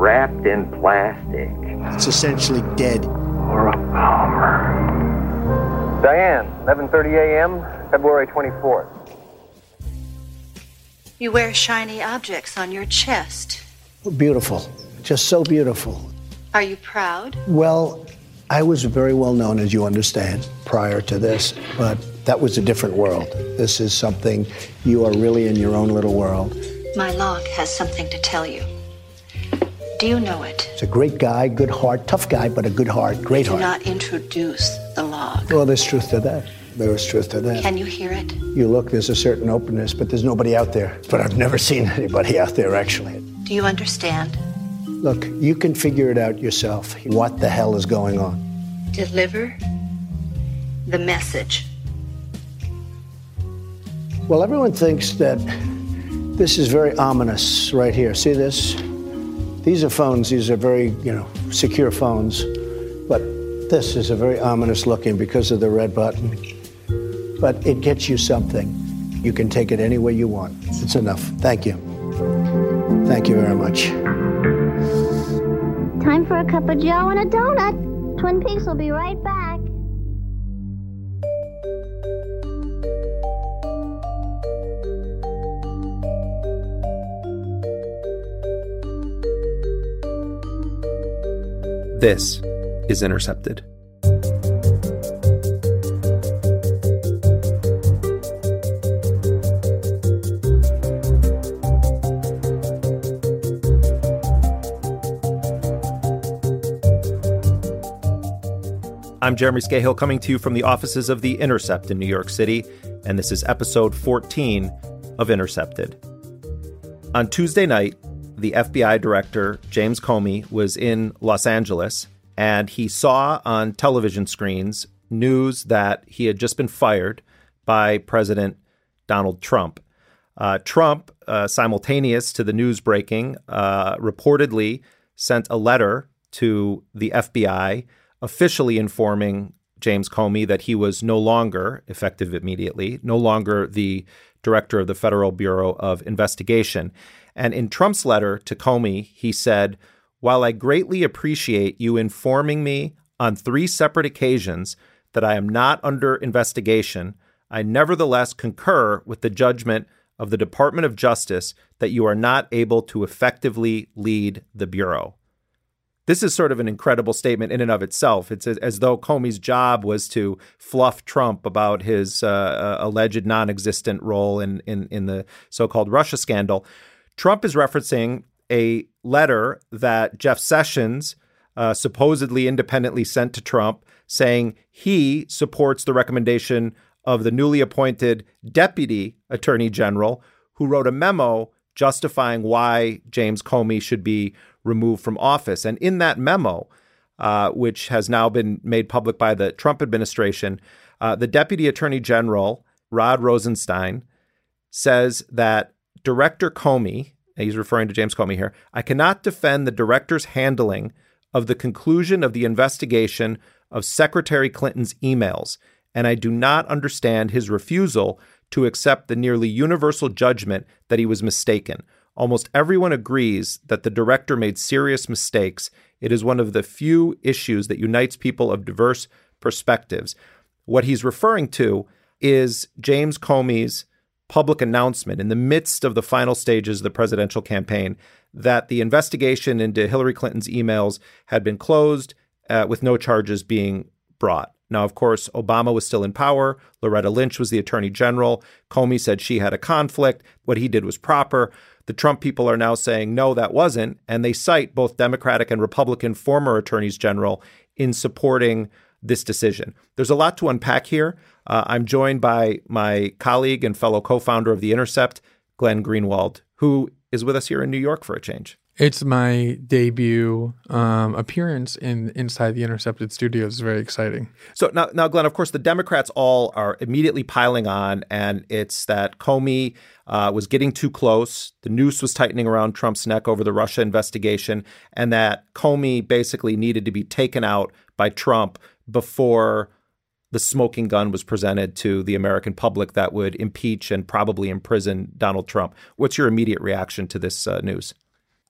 Wrapped in plastic. It's essentially dead. Laura Palmer. Diane, 11:30 a.m., February 24th. You wear shiny objects on your chest. Beautiful. Just so beautiful. Are you proud? Well, I was very well known, as you understand, prior to this, but that was a different world. This is something you are really in your own little world. My log has something to tell you. Do you know it? It's a great guy, good heart, tough guy, but a good heart, great heart. Do not introduce the log. Well, there's truth to that. There is truth to that. Can you hear it? You look, there's a certain openness, but there's nobody out there. But I've never seen anybody out there, actually. Do you understand? Look, you can figure it out yourself. What the hell is going on? Deliver the message. Well, everyone thinks that this is very ominous right here. See this? These are phones. These are very, you know, secure phones. But this is a very ominous looking because of the red button. But it gets you something. You can take it any way you want. It's enough. Thank you. Thank you very much. Time for a cup of joe and a donut. Twin Peaks will be right back. This is Intercepted. I'm Jeremy Scahill coming to you from the offices of The Intercept in New York City, and this is episode 14 of Intercepted. On Tuesday night, the FBI director, James Comey, was in Los Angeles and he saw on television screens news that he had just been fired by President Donald Trump. Uh, Trump, uh, simultaneous to the news breaking, uh, reportedly sent a letter to the FBI officially informing James Comey that he was no longer, effective immediately, no longer the director of the Federal Bureau of Investigation. And in Trump's letter to Comey, he said, While I greatly appreciate you informing me on three separate occasions that I am not under investigation, I nevertheless concur with the judgment of the Department of Justice that you are not able to effectively lead the Bureau. This is sort of an incredible statement in and of itself. It's as though Comey's job was to fluff Trump about his uh, alleged non existent role in, in, in the so called Russia scandal. Trump is referencing a letter that Jeff Sessions uh, supposedly independently sent to Trump saying he supports the recommendation of the newly appointed deputy attorney general who wrote a memo justifying why James Comey should be removed from office. And in that memo, uh, which has now been made public by the Trump administration, uh, the deputy attorney general, Rod Rosenstein, says that Director Comey, he's referring to James Comey here, I cannot defend the director's handling of the conclusion of the investigation of Secretary Clinton's emails, and I do not understand his refusal to accept the nearly universal judgment that he was mistaken. Almost everyone agrees that the director made serious mistakes. It is one of the few issues that unites people of diverse perspectives. What he's referring to is James Comey's public announcement in the midst of the final stages of the presidential campaign that the investigation into Hillary Clinton's emails had been closed uh, with no charges being brought. Now, of course, Obama was still in power. Loretta Lynch was the attorney general. Comey said she had a conflict. What he did was proper. The Trump people are now saying, no, that wasn't. And they cite both Democratic and Republican former attorneys general in supporting this decision. There's a lot to unpack here. Uh, I'm joined by my colleague and fellow co founder of The Intercept, Glenn Greenwald, who is with us here in New York for a change. It's my debut um, appearance in inside the Intercepted Studios. It's very exciting. So now, now, Glenn, of course, the Democrats all are immediately piling on, and it's that Comey uh, was getting too close. The noose was tightening around Trump's neck over the Russia investigation, and that Comey basically needed to be taken out by Trump before the smoking gun was presented to the American public that would impeach and probably imprison Donald Trump. What's your immediate reaction to this uh, news?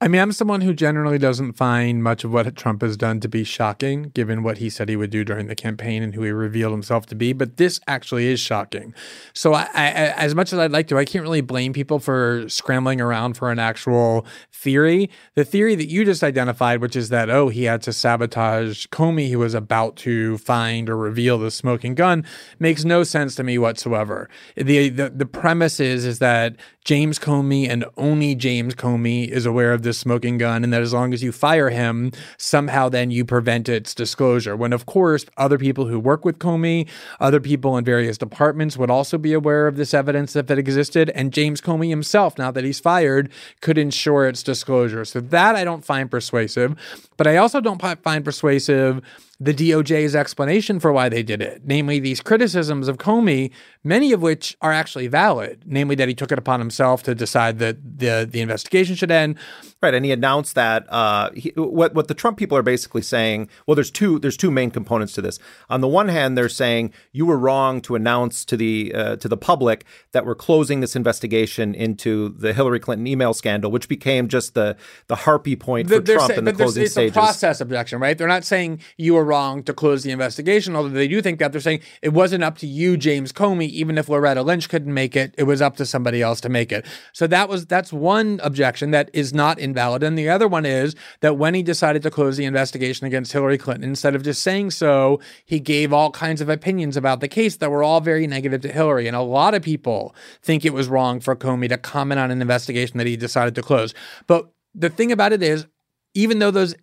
I mean, I'm someone who generally doesn't find much of what Trump has done to be shocking, given what he said he would do during the campaign and who he revealed himself to be. But this actually is shocking. So, I, I, as much as I'd like to, I can't really blame people for scrambling around for an actual theory. The theory that you just identified, which is that, oh, he had to sabotage Comey, who was about to find or reveal the smoking gun, makes no sense to me whatsoever. The, the, the premise is, is that James Comey and only James Comey is aware of this smoking gun, and that as long as you fire him, somehow then you prevent its disclosure. When, of course, other people who work with Comey, other people in various departments would also be aware of this evidence if it existed, and James Comey himself, now that he's fired, could ensure its disclosure. So that I don't find persuasive, but I also don't find persuasive the DOJ's explanation for why they did it, namely these criticisms of Comey, many of which are actually valid, namely that he took it upon himself to decide that the the investigation should end. Right, and he announced that uh, he, what what the Trump people are basically saying. Well, there's two there's two main components to this. On the one hand, they're saying you were wrong to announce to the uh, to the public that we're closing this investigation into the Hillary Clinton email scandal, which became just the the harpy point for they're Trump say, in the closing it's stages. a process objection, right? They're not saying you were wrong to close the investigation, although they do think that they're saying it wasn't up to you, James Comey. Even if Loretta Lynch couldn't make it, it was up to somebody else to make it. So that was that's one objection that is not invalid, and the other one is that when he decided to close the investigation against Hillary Clinton, instead of just saying so, he gave all kinds of opinions about the case that were all very negative to Hillary, and a lot of people think it was wrong for Comey to comment on an investigation that he decided to close, but the thing about it is even though those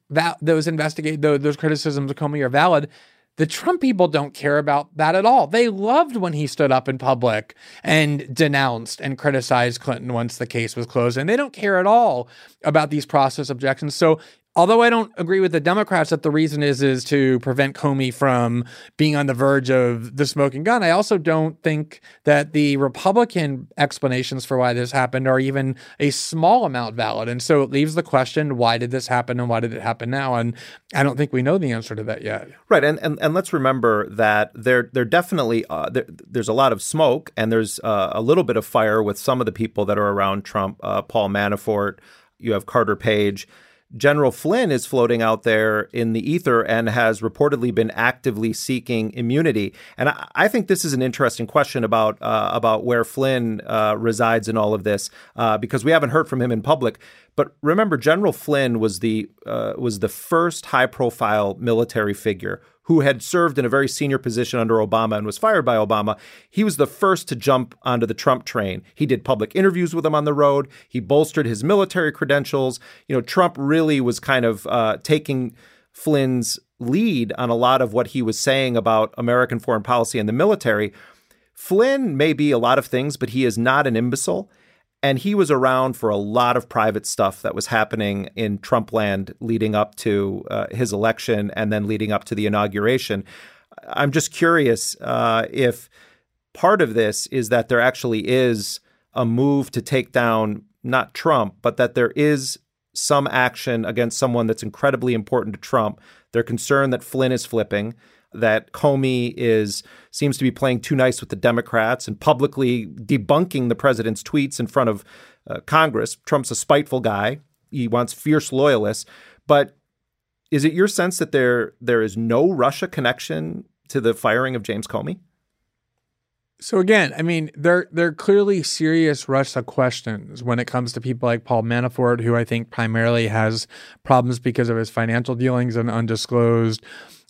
those investigate those, those criticisms of Comey are valid, the Trump people don't care about that at all. They loved when he stood up in public and denounced and criticized Clinton once the case was closed, and they don't care at all about these process objections. So although I don't agree with the Democrats that the reason is is to prevent Comey from being on the verge of the smoking gun, I also don't think that the Republican explanations for why this happened are even a small amount valid. And so it leaves the question, why did this happen and why did it happen now? And I don't think we know the answer to that yet. Right, and and, and let's remember that there there definitely uh, there, there's a lot of smoke and there's uh, a little bit of fire with some of the people that are around Trump, uh, Paul Manafort. You have Carter Page. General Flynn is floating out there in the ether and has reportedly been actively seeking immunity. And I, I think this is an interesting question about uh, about where Flynn uh, resides in all of this uh, because we haven't heard from him in public. But remember, General Flynn was the uh, was the first high profile military figure who had served in a very senior position under Obama and was fired by Obama, he was the first to jump onto the Trump train. He did public interviews with him on the road. He bolstered his military credentials. You know, Trump really was kind of uh, taking Flynn's lead on a lot of what he was saying about American foreign policy and the military. Flynn may be a lot of things, but he is not an imbecile. And he was around for a lot of private stuff that was happening in Trump land leading up to uh, his election and then leading up to the inauguration. I'm just curious uh, if part of this is that there actually is a move to take down not Trump, but that there is some action against someone that's incredibly important to Trump. They're concerned that Flynn is flipping that Comey is seems to be playing too nice with the Democrats and publicly debunking the president's tweets in front of uh, Congress. Trump's a spiteful guy. He wants fierce loyalists, but is it your sense that there there is no Russia connection to the firing of James Comey? So again, I mean, there are clearly serious Russia questions when it comes to people like Paul Manafort, who I think primarily has problems because of his financial dealings and undisclosed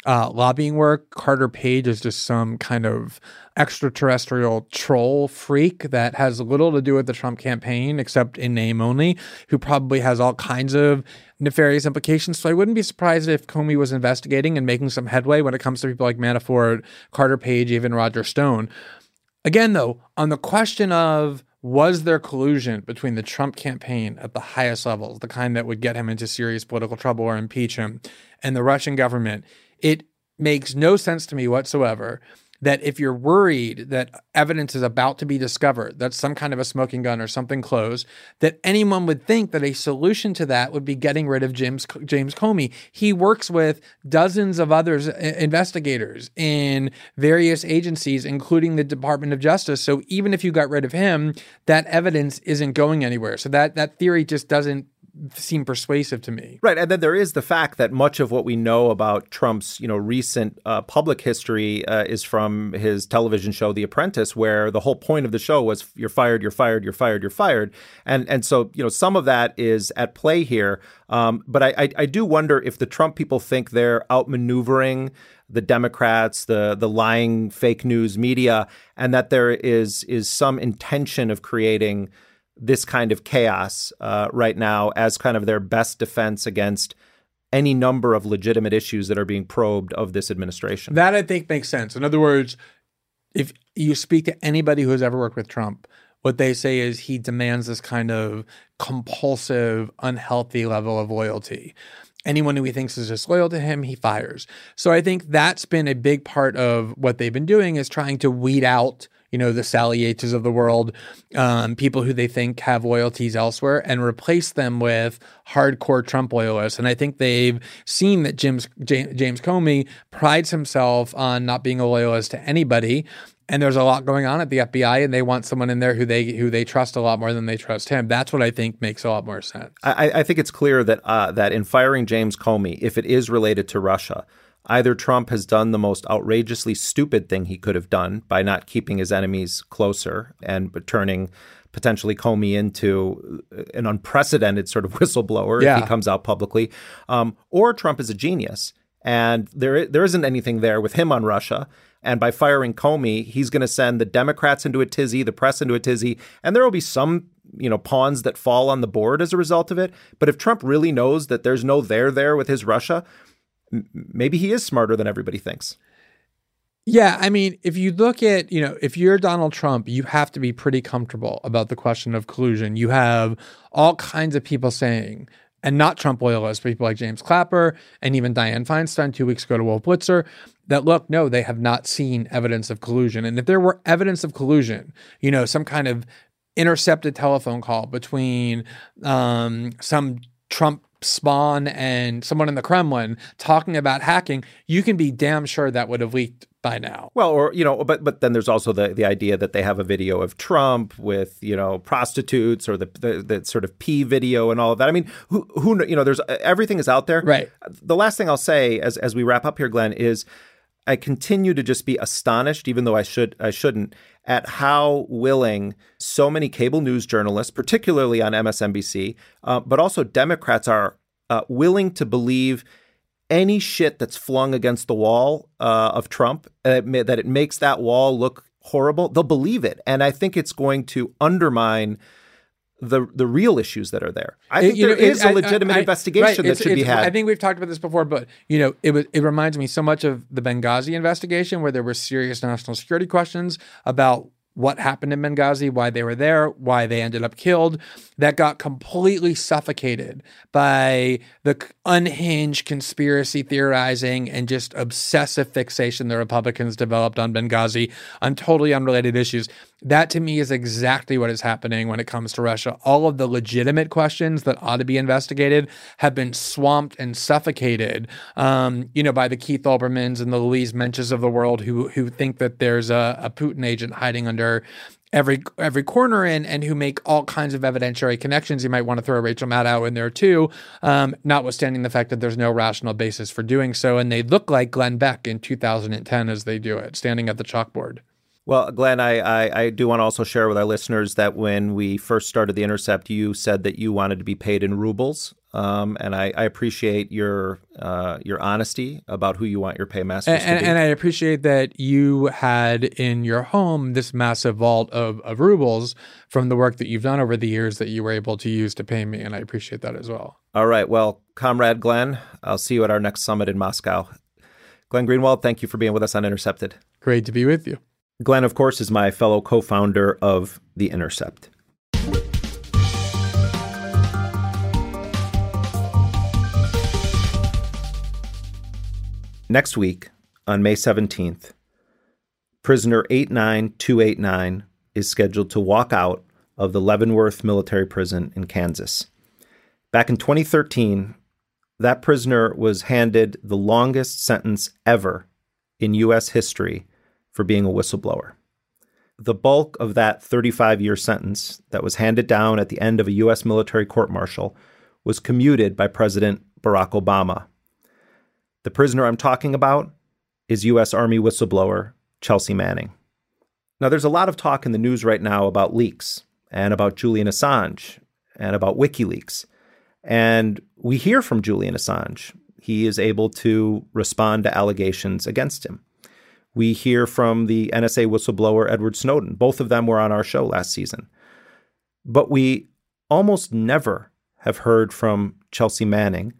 uh, lobbying work. Carter Page is just some kind of extraterrestrial troll freak that has little to do with the Trump campaign, except in name only, who probably has all kinds of nefarious implications. So I wouldn't be surprised if Comey was investigating and making some headway when it comes to people like Manafort, Carter Page, even Roger Stone. Again, though, on the question of was there collusion between the Trump campaign at the highest levels, the kind that would get him into serious political trouble or impeach him, and the Russian government? It makes no sense to me whatsoever that if you're worried that evidence is about to be discovered, that's some kind of a smoking gun or something close, that anyone would think that a solution to that would be getting rid of James James Comey. He works with dozens of others uh, investigators in various agencies, including the Department of Justice. So even if you got rid of him, that evidence isn't going anywhere. So that that theory just doesn't seem persuasive to me. Right, and then there is the fact that much of what we know about Trump's, you know, recent uh, public history uh, is from his television show The Apprentice, where the whole point of the show was "you're fired, you're fired, you're fired, you're fired," and and so you know some of that is at play here. Um, but I, I I do wonder if the Trump people think they're outmaneuvering the Democrats, the the lying fake news media, and that there is is some intention of creating this kind of chaos uh, right now as kind of their best defense against any number of legitimate issues that are being probed of this administration. That I think makes sense. In other words, if you speak to anybody who has ever worked with Trump, what they say is he demands this kind of compulsive, unhealthy level of loyalty. Anyone who he thinks is disloyal to him, he fires. So I think that's been a big part of what they've been doing is trying to weed out you know, the Sally of the world, um, people who they think have loyalties elsewhere, and replace them with hardcore Trump loyalists. And I think they've seen that James, James Comey prides himself on not being a loyalist to anybody. And there's a lot going on at the FBI, and they want someone in there who they who they trust a lot more than they trust him. That's what I think makes a lot more sense. I, I think it's clear that uh, that in firing James Comey, if it is related to Russia, Either Trump has done the most outrageously stupid thing he could have done by not keeping his enemies closer and turning potentially Comey into an unprecedented sort of whistleblower yeah. if he comes out publicly, um, or Trump is a genius and there there isn't anything there with him on Russia. And by firing Comey, he's going to send the Democrats into a tizzy, the press into a tizzy, and there will be some you know pawns that fall on the board as a result of it. But if Trump really knows that there's no there there with his Russia, maybe he is smarter than everybody thinks. Yeah, I mean, if you look at, you know, if you're Donald Trump, you have to be pretty comfortable about the question of collusion. You have all kinds of people saying, and not Trump loyalists, people like James Clapper and even Dianne Feinstein two weeks ago to Wolf Blitzer, that look, no, they have not seen evidence of collusion. And if there were evidence of collusion, you know, some kind of intercepted telephone call between um, some Trump Spawn and someone in the Kremlin talking about hacking, you can be damn sure that would have leaked by now. Well, or you know, but but then there's also the the idea that they have a video of Trump with you know prostitutes or the the, the sort of P video and all of that. I mean, who who you know, there's uh, everything is out there. Right. The last thing I'll say as as we wrap up here, Glenn, is I continue to just be astonished, even though I should I shouldn't, at how willing so many cable news journalists, particularly on MSNBC, uh, but also Democrats, are uh, willing to believe any shit that's flung against the wall uh, of Trump, uh, that it makes that wall look horrible. They'll believe it, and I think it's going to undermine the the real issues that are there. I uh, think there is know, it, a legitimate I, I, investigation right, that should be had. I think we've talked about this before, but you know, it was it reminds me so much of the Benghazi investigation where there were serious national security questions about what happened in Benghazi, why they were there, why they ended up killed, that got completely suffocated by the unhinged conspiracy theorizing and just obsessive fixation the Republicans developed on Benghazi on totally unrelated issues. That to me is exactly what is happening when it comes to Russia. All of the legitimate questions that ought to be investigated have been swamped and suffocated, um, you know, by the Keith Olbermanns and the Louise Mensches of the world who who think that there's a, a Putin agent hiding under every every corner in and who make all kinds of evidentiary connections. You might want to throw Rachel Maddow in there too, um, notwithstanding the fact that there's no rational basis for doing so. And they look like Glenn Beck in 2010 as they do it, standing at the chalkboard. Well, Glenn, I, I, I, do want to also share with our listeners that when we first started the Intercept, you said that you wanted to be paid in rubles, um, and I, I, appreciate your uh, your honesty about who you want your paymasters and, to be. And I appreciate that you had in your home this massive vault of, of rubles from the work that you've done over the years that you were able to use to pay me, and I appreciate that as well. All right, well, comrade Glenn, I'll see you at our next summit in Moscow. Glenn Greenwald, thank you for being with us on Intercepted. Great to be with you. Glenn, of course, is my fellow co founder of The Intercept. Next week, on May 17th, prisoner 89289 is scheduled to walk out of the Leavenworth Military Prison in Kansas. Back in 2013, that prisoner was handed the longest sentence ever in U.S. history for being a whistleblower. The bulk of that 35 year sentence that was handed down at the end of a U.S. military court martial was commuted by President Barack Obama the prisoner I'm talking about is U.S. Army whistleblower Chelsea Manning. Now, there's a lot of talk in the news right now about leaks and about Julian Assange and about WikiLeaks. And we hear from Julian Assange. He is able to respond to allegations against him. We hear from the NSA whistleblower Edward Snowden. Both of them were on our show last season. But we almost never have heard from Chelsea Manning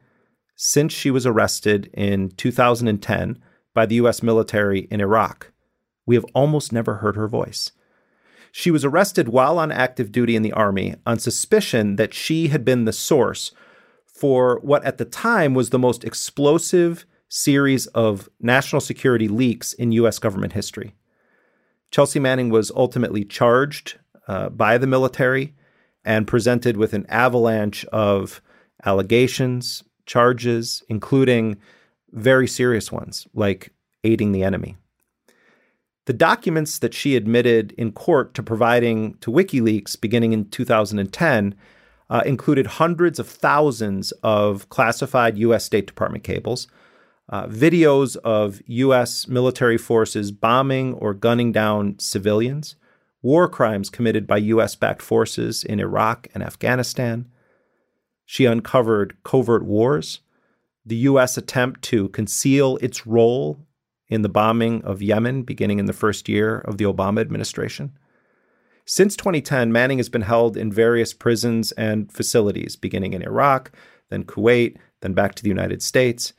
since she was arrested in 2010 by the U.S. military in Iraq. We have almost never heard her voice. She was arrested while on active duty in the Army on suspicion that she had been the source for what at the time was the most explosive series of national security leaks in U.S. government history. Chelsea Manning was ultimately charged uh, by the military and presented with an avalanche of allegations, charges, including very serious ones like aiding the enemy. The documents that she admitted in court to providing to WikiLeaks beginning in 2010 uh, included hundreds of thousands of classified U.S. State Department cables, uh, videos of U.S. military forces bombing or gunning down civilians, war crimes committed by U.S. backed forces in Iraq and Afghanistan, she uncovered covert wars, the U.S. attempt to conceal its role in the bombing of Yemen beginning in the first year of the Obama administration. Since 2010, Manning has been held in various prisons and facilities, beginning in Iraq, then Kuwait, then back to the United States.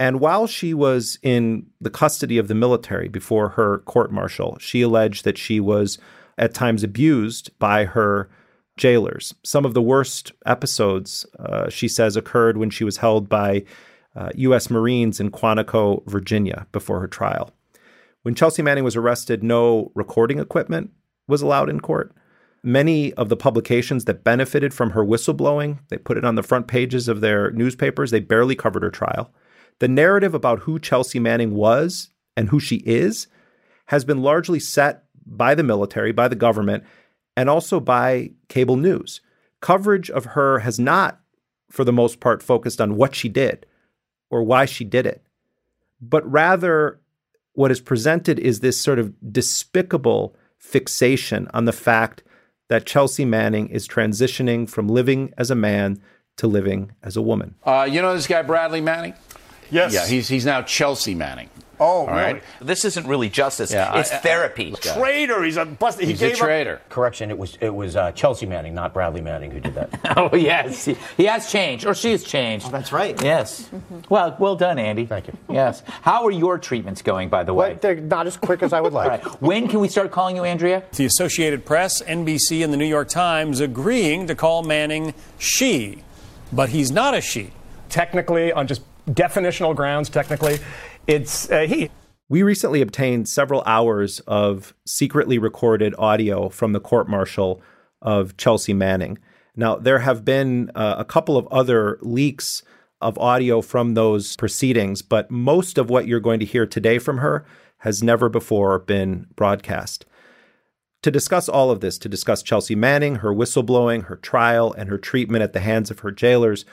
And while she was in the custody of the military before her court martial, she alleged that she was at times abused by her jailers. Some of the worst episodes, uh, she says, occurred when she was held by uh, U.S. Marines in Quantico, Virginia, before her trial. When Chelsea Manning was arrested, no recording equipment was allowed in court. Many of the publications that benefited from her whistleblowing, they put it on the front pages of their newspapers. They barely covered her trial. The narrative about who Chelsea Manning was and who she is has been largely set by the military, by the government, and also by cable news. Coverage of her has not, for the most part, focused on what she did or why she did it, but rather what is presented is this sort of despicable fixation on the fact that Chelsea Manning is transitioning from living as a man to living as a woman. Uh, you know this guy, Bradley Manning? Yes. Yeah, he's, he's now Chelsea Manning. Oh, All really? right. This isn't really justice. Yeah, it's I- I- therapy. Traitor. He's a bust. He He's a gave up. traitor. Correction, it was it was uh, Chelsea Manning, not Bradley Manning, who did that. oh yes, he, he has changed, or she has changed. That's right. Yes. Well, well done, Andy. Thank you. Yes. How are your treatments going, by the way? But they're not as quick as I would like. right. When can we start calling you Andrea? The Associated Press, NBC, and the New York Times agreeing to call Manning she, but he's not a she. Technically, on just definitional grounds, technically, it's uh, he. We recently obtained several hours of secretly recorded audio from the court martial of Chelsea Manning. Now, there have been uh, a couple of other leaks of audio from those proceedings, but most of what you're going to hear today from her has never before been broadcast. To discuss all of this, to discuss Chelsea Manning, her whistleblowing, her trial, and her treatment at the hands of her jailers,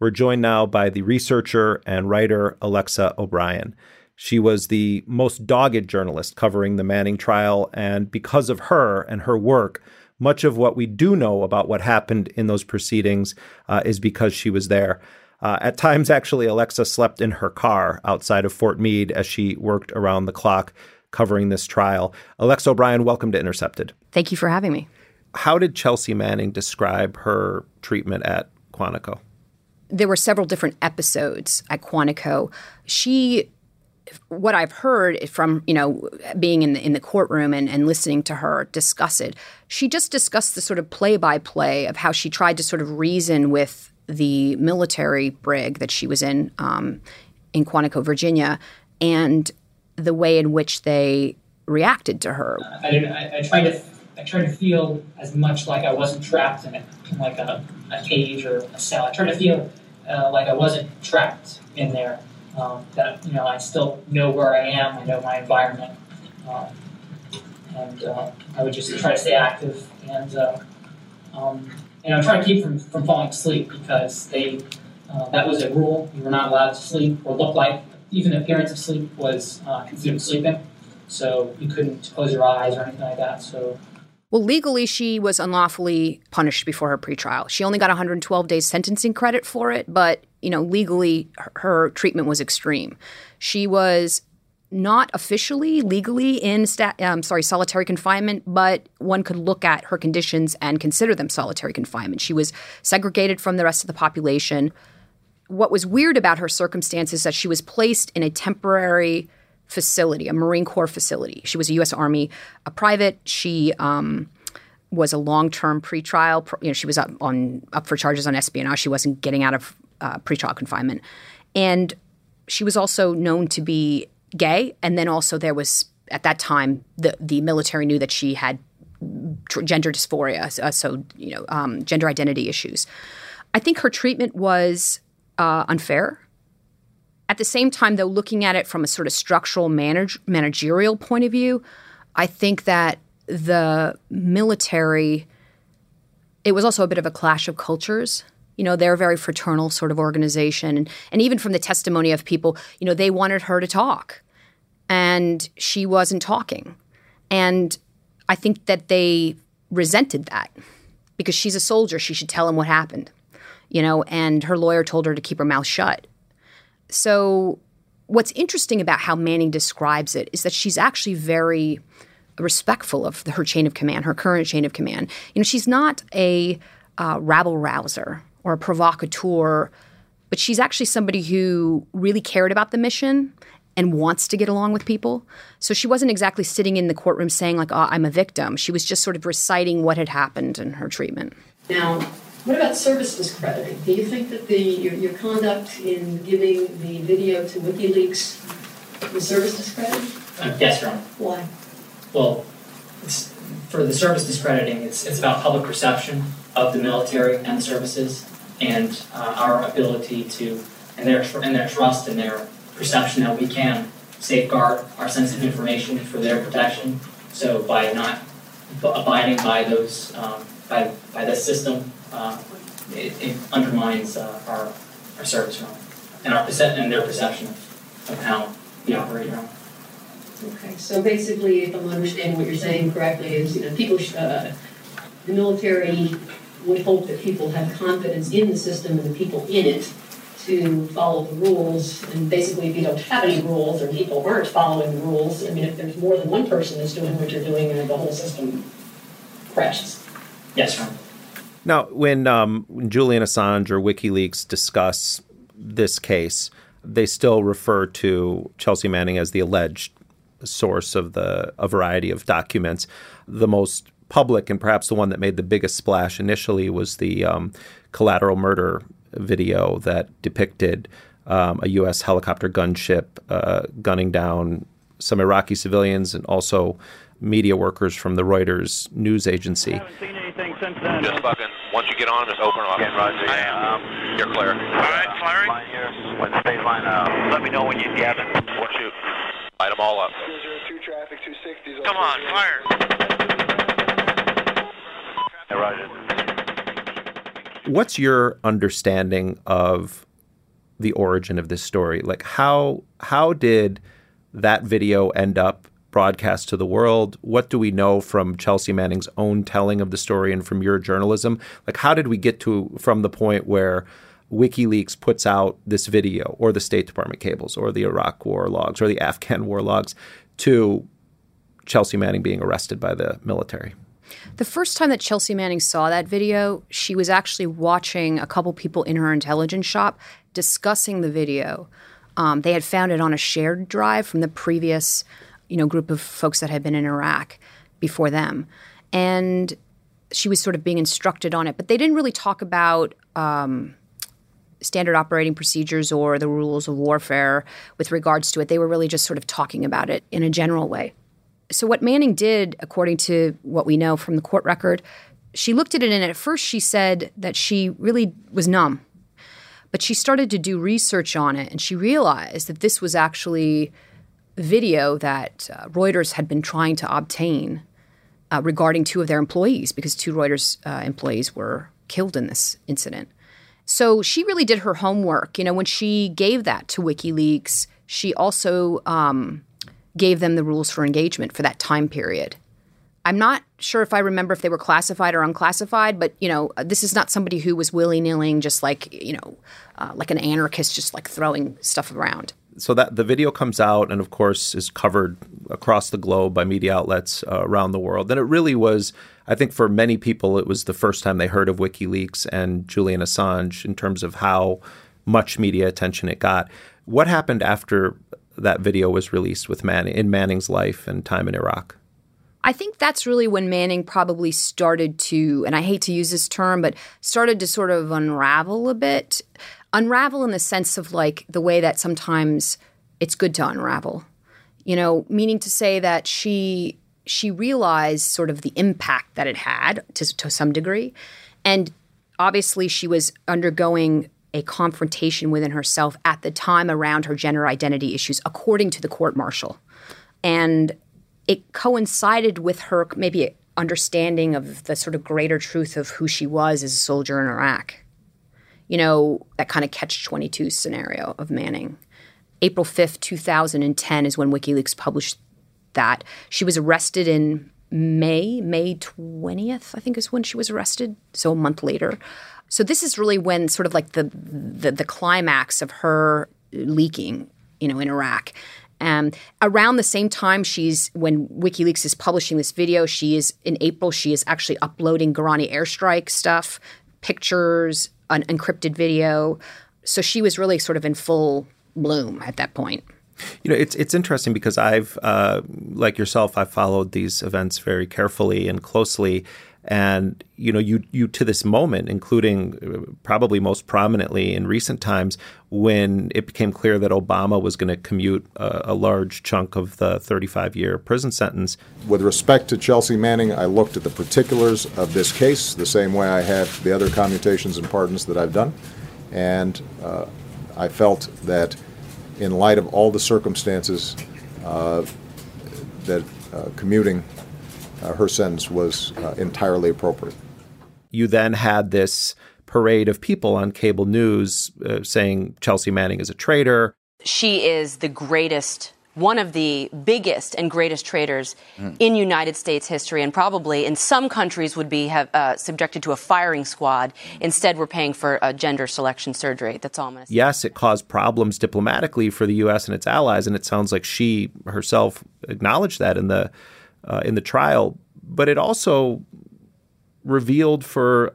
we're joined now by the researcher and writer Alexa O'Brien. She was the most dogged journalist covering the Manning trial, and because of her and her work, much of what we do know about what happened in those proceedings uh, is because she was there. Uh, at times, actually, Alexa slept in her car outside of Fort Meade as she worked around the clock covering this trial. Alexa O'Brien, welcome to Intercepted. Thank you for having me. How did Chelsea Manning describe her treatment at Quantico? There were several different episodes at Quantico. She what I've heard from you know being in the in the courtroom and, and listening to her discuss it, she just discussed the sort of play by play of how she tried to sort of reason with the military brig that she was in um, in Quantico, Virginia, and the way in which they reacted to her. I, didn't, I, I tried to I tried to feel as much like I wasn't trapped in it, like a, a cage or a cell. I tried to feel uh, like I wasn't trapped in there. Um, that you know, I still know where I am. I know my environment, um, and uh, I would just try to stay active and uh, um, and I'm trying to keep from from falling asleep because they uh, that was a rule. You were not allowed to sleep or look like even appearance of sleep was uh, considered sleeping. So you couldn't close your eyes or anything like that. So well, legally, she was unlawfully punished before her pretrial. She only got 112 days sentencing credit for it, but you know, legally, her, treatment was extreme. She was not officially legally in stat, um, sorry solitary confinement, but one could look at her conditions and consider them solitary confinement. She was segregated from the rest of the population. What was weird about her circumstances that she was placed in a temporary facility, a Marine Corps facility. She was a U.S. Army a private. She um, was a long-term pretrial. You know, she was up on up for charges on espionage. She wasn't getting out of uh, pretrial confinement, and she was also known to be gay. And then also there was at that time the the military knew that she had gender dysphoria, uh, so you know um, gender identity issues. I think her treatment was uh, unfair at the same time, though, looking at it from a sort of structural manage- managerial point of view, I think that the military, it was also a bit of a clash of cultures. You know, they're a very fraternal sort of organization. And, and even from the testimony of people, you know, they wanted her to talk. And she wasn't talking. And I think that they resented that because she's a soldier. She should tell him what happened, you know, and her lawyer told her to keep her mouth shut. So, what's interesting about how Manning describes it is that she's actually very respectful of her chain of command, her current chain of command. You know, she's not a uh, rabble rouser or a provocateur, but she's actually somebody who really cared about the mission and wants to get along with people. So she wasn't exactly sitting in the courtroom saying like, "Oh, I'm a victim." She was just sort of reciting what had happened in her treatment. Now, what about service discrediting? Do you think that the your, your conduct in giving the video to WikiLeaks was service discrediting? Uh, yes, Your Honor. Why? Well, for the service discrediting, it's, it's about public perception of the military and the services and uh, our ability to, and their, and their trust and their perception that we can safeguard our sensitive information for their protection. So by not abiding by those, um, by, by this system, uh, it, it, undermines uh, our, our service realm and our and their perception of, of how we operate around. Okay, so basically, if I'm understanding what you're saying correctly, is you know people, uh, the military would hope that people have confidence in the system and the people in it to follow the rules. And basically, if you don't have any rules or people aren't following the rules, I mean, if there's more than one person that's doing what you're doing, and the whole system crashes. Yes, sir. Now, when, um, when Julian Assange or WikiLeaks discuss this case, they still refer to Chelsea Manning as the alleged source of the a variety of documents. The most public and perhaps the one that made the biggest splash initially was the um, collateral murder video that depicted um, a U.S. helicopter gunship uh, gunning down some Iraqi civilians and also media workers from the Reuters news agency since then. Just fucking, once you get on, just open them up. Again, Roger, yeah. Um, You're clear. All right, firing. Line here. When the stage line out. Let me know when you have it. One shoot. Light them all up. 202 traffic, 260. Come on, fire. Hey, Roger. What's your understanding of the origin of this story? Like how how did that video end up broadcast to the world? What do we know from Chelsea Manning's own telling of the story and from your journalism? Like, how did we get to from the point where WikiLeaks puts out this video, or the State Department cables, or the Iraq war logs, or the Afghan war logs, to Chelsea Manning being arrested by the military? The first time that Chelsea Manning saw that video, she was actually watching a couple people in her intelligence shop discussing the video Um, they had found it on a shared drive from the previous, you know, group of folks that had been in Iraq before them, and she was sort of being instructed on it. But they didn't really talk about. Um, standard operating procedures or the rules of warfare with regards to it. They were really just sort of talking about it in a general way. So, what Manning did, according to what we know from the court record, she looked at it and at first she said that she really was numb. But she started to do research on it and she realized that this was actually video that uh, Reuters had been trying to obtain uh, regarding two of their employees because two Reuters uh, employees were killed in this incident. So she really did her homework. You know, when she gave that to WikiLeaks, she also um, gave them the rules for engagement for that time period. I'm not sure if I remember if they were classified or unclassified, but you know, this is not somebody who was willy nilly, just like you know, uh, like an anarchist, just like throwing stuff around. So that the video comes out, and of course, is covered across the globe by media outlets uh, around the world. And it really was, I think, for many people, it was the first time they heard of WikiLeaks and Julian Assange in terms of how much media attention it got. What happened after that video was released with Manning in Manning's life and time in Iraq? I think that's really when Manning probably started to, and I hate to use this term, but started to sort of unravel a bit. Unravel in the sense of like the way that sometimes it's good to unravel. You know, meaning to say that she she realized sort of the impact that it had to, to some degree. And obviously she was undergoing a confrontation within herself at the time around her gender identity issues, according to the court martial. And it coincided with her maybe understanding of the sort of greater truth of who she was as a soldier in Iraq. You know, that kind of catch 22 scenario of Manning. April 5th, 2010 is when WikiLeaks published that. She was arrested in May, May 20th, I think is when she was arrested, so a month later. So this is really when sort of like the the, the climax of her leaking, you know, in Iraq. Um, around the same time, she's when WikiLeaks is publishing this video. She is in April. She is actually uploading Granai airstrike stuff, pictures, an encrypted video. So she was really sort of in full bloom at that point. You know, it's it's interesting because I've, uh, like yourself, I've followed these events very carefully and closely, and you know, you you to this moment, including uh, probably most prominently in recent times, when it became clear that Obama was going to commute a, a large chunk of the 35-year prison sentence. With respect to Chelsea Manning, I looked at the particulars of this case the same way I have the other commutations and pardons that I've done, and uh, I felt that in light of all the circumstances, uh, that uh, commuting her sentence was uh, entirely appropriate. You then had this parade of people on cable news uh, saying Chelsea Manning is a traitor. She is the greatest one of the biggest and greatest traitors mm. in United States history, and probably in some countries would be have, uh, subjected to a firing squad. Instead, we're paying for a gender selection surgery. That's all I'm going to say. Yes, it caused problems diplomatically for the U.S. and its allies, and it sounds like she herself acknowledged that in the uh, in the trial. But it also revealed for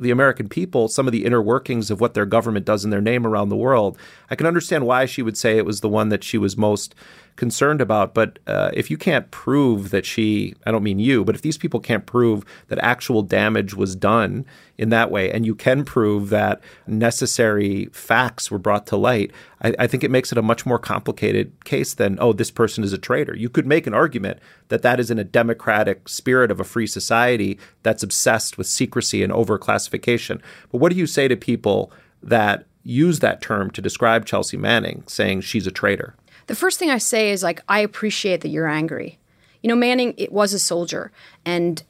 the American people some of the inner workings of what their government does in their name around the world. I can understand why she would say it was the one that she was most concerned about. But uh, if you can't prove that she, I don't mean you, but if these people can't prove that actual damage was done in that way, and you can prove that necessary facts were brought to light, I, I think it makes it a much more complicated case than, oh, this person is a traitor. You could make an argument that that is in a democratic spirit of a free society that's obsessed with secrecy and overclassification. But what do you say to people that use that term to describe Chelsea Manning, saying she's a traitor? The first thing I say is like, I appreciate that you're angry. You know, Manning, it was a soldier, and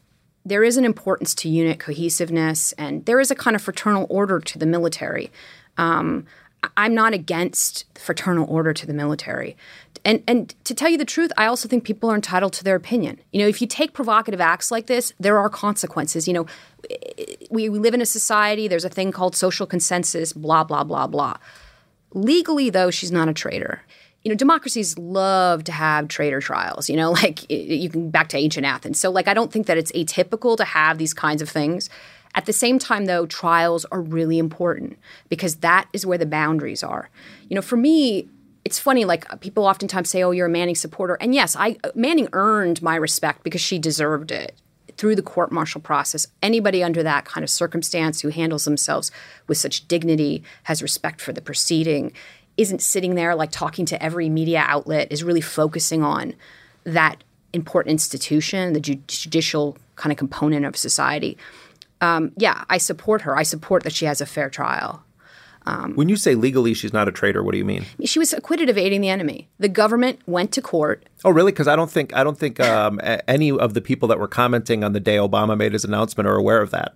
there is an importance to unit cohesiveness, and there is a kind of fraternal order to the military. Um, I'm not against fraternal order to the military. And and to tell you the truth, I also think people are entitled to their opinion. You know, if you take provocative acts like this, there are consequences. You know, we, we live in a society, there's a thing called social consensus, blah, blah, blah, blah. Legally, though, she's not a traitor you know, democracies love to have traitor trials, you know, like you can back to ancient Athens. So, like, I don't think that it's atypical to have these kinds of things. At the same time, though, trials are really important because that is where the boundaries are. You know, for me, it's funny, like people oftentimes say, "Oh, you're a Manning supporter," and yes, I Manning earned my respect because she deserved it through the court martial process. Anybody under that kind of circumstance who handles themselves with such dignity, has respect for the proceeding, isn't sitting there like talking to every media outlet, is really focusing on that important institution, the ju- judicial kind of component of society. Um, yeah, I support her. I support that she has a fair trial. Um, when you say legally she's not a traitor, what do you mean? She was acquitted of aiding the enemy. The government went to court. Oh, really? Because I don't think I don't think um, any of the people that were commenting on the day Obama made his announcement are aware of that.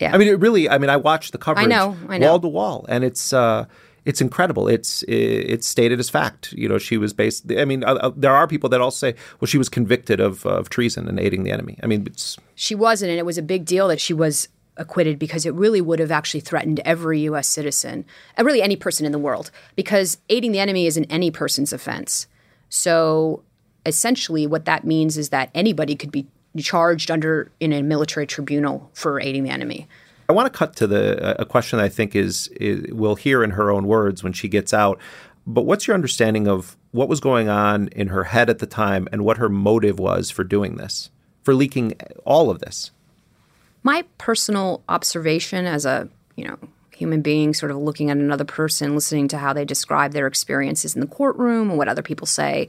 Yeah. I mean, it really. I mean, I watched the coverage. I know. I know. Wall to wall, and it's. Uh, it's incredible. It's it's stated as fact. You know, she was based. I mean, uh, there are people that all say, well, she was convicted of of treason and aiding the enemy. I mean, it's she wasn't, and it was a big deal that she was acquitted because it really would have actually threatened every U.S. citizen, uh, really any person in the world, because aiding the enemy isn't any person's offense. So essentially, what that means is that anybody could be charged under in a military tribunal for aiding the enemy. I want to cut to the a question that I think is, is we'll hear in her own words when she gets out. But what's your understanding of what was going on in her head at the time and what her motive was for doing this, for leaking all of this? My personal observation as a, you know, human being sort of looking at another person, listening to how they describe their experiences in the courtroom and what other people say,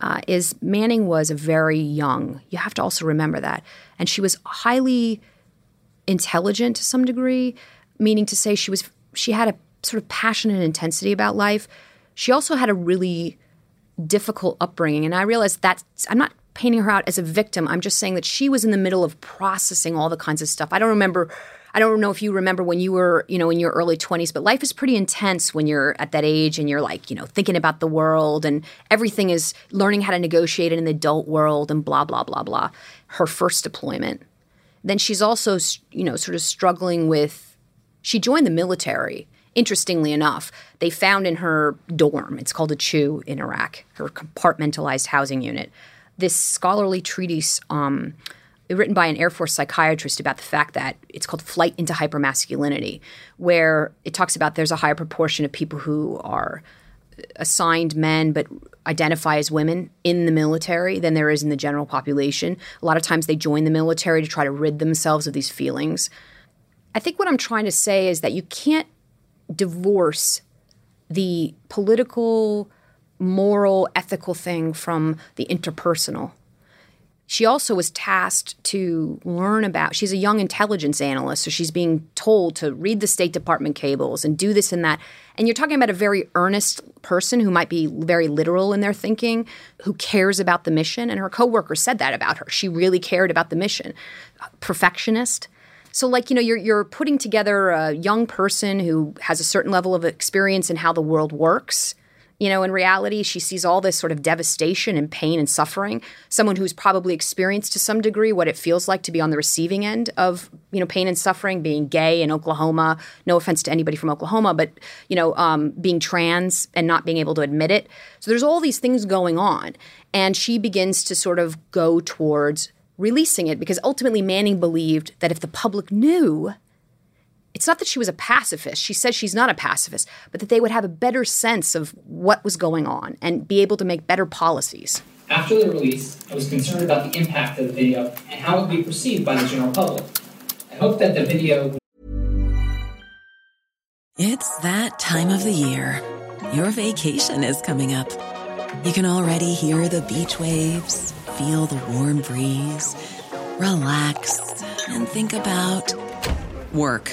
uh, is Manning was very young. You have to also remember that. And she was highly intelligent to some degree, meaning to say she was she had a sort of passion and intensity about life. She also had a really difficult upbringing, and I realized that I'm not painting her out as a victim. I'm just saying that she was in the middle of processing all the kinds of stuff. I don't remember. I don't know if you remember when you were, you know, in your early 20s, but life is pretty intense when you're at that age and you're like, you know, thinking about the world and everything is learning how to negotiate in the adult world and blah, blah, blah, blah. Her first deployment then she's also, you know, sort of struggling with. She joined the military. Interestingly enough, they found in her dorm, it's called a CHU in Iraq, her compartmentalized housing unit, this scholarly treatise um, written by an Air Force psychiatrist about the fact that it's called Flight into Hypermasculinity, where it talks about there's a higher proportion of people who are assigned men but identify as women in the military than there is in the general population. A lot of times they join the military to try to rid themselves of these feelings. I think what I'm trying to say is that you can't divorce the political, moral, ethical thing from the interpersonal. She also was tasked to learn about, she's a young intelligence analyst, so she's being told to read the State Department cables and do this and that. And you're talking about a very earnest person who might be very literal in their thinking, who cares about the mission. And her coworker said that about her. She really cared about the mission. Perfectionist. So, like, you know, you're, you're putting together a young person who has a certain level of experience in how the world works you know, in reality, she sees all this sort of devastation and pain and suffering. Someone who's probably experienced to some degree what it feels like to be on the receiving end of, you know, pain and suffering, being gay in Oklahoma. No offense to anybody from Oklahoma, but, you know, um, being trans and not being able to admit it. So there's all these things going on. And she begins to sort of go towards releasing it because ultimately Manning believed that if the public knew it's not that she was a pacifist. She says she's not a pacifist, but that they would have a better sense of what was going on and be able to make better policies. After the release, I was concerned about the impact of the video and how it would be perceived by the general public. I hope that the video would. It's that time of the year. Your vacation is coming up. You can already hear the beach waves, feel the warm breeze, relax, and think about work.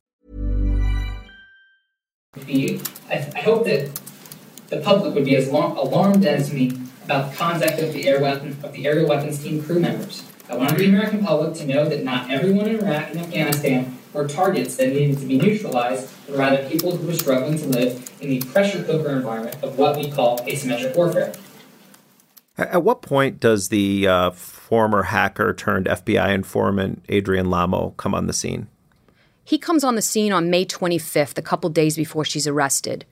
be, I, I hope that the public would be as lo- alarmed as me about the conduct of the air weapon of the aerial weapons team crew members. I want the American public to know that not everyone in Iraq and Afghanistan were targets that needed to be neutralized, but rather people who were struggling to live in the pressure cooker environment of what we call asymmetric warfare. At what point does the uh, former hacker turned FBI informant Adrian Lamo come on the scene? He comes on the scene on May 25th, a couple days before she's arrested.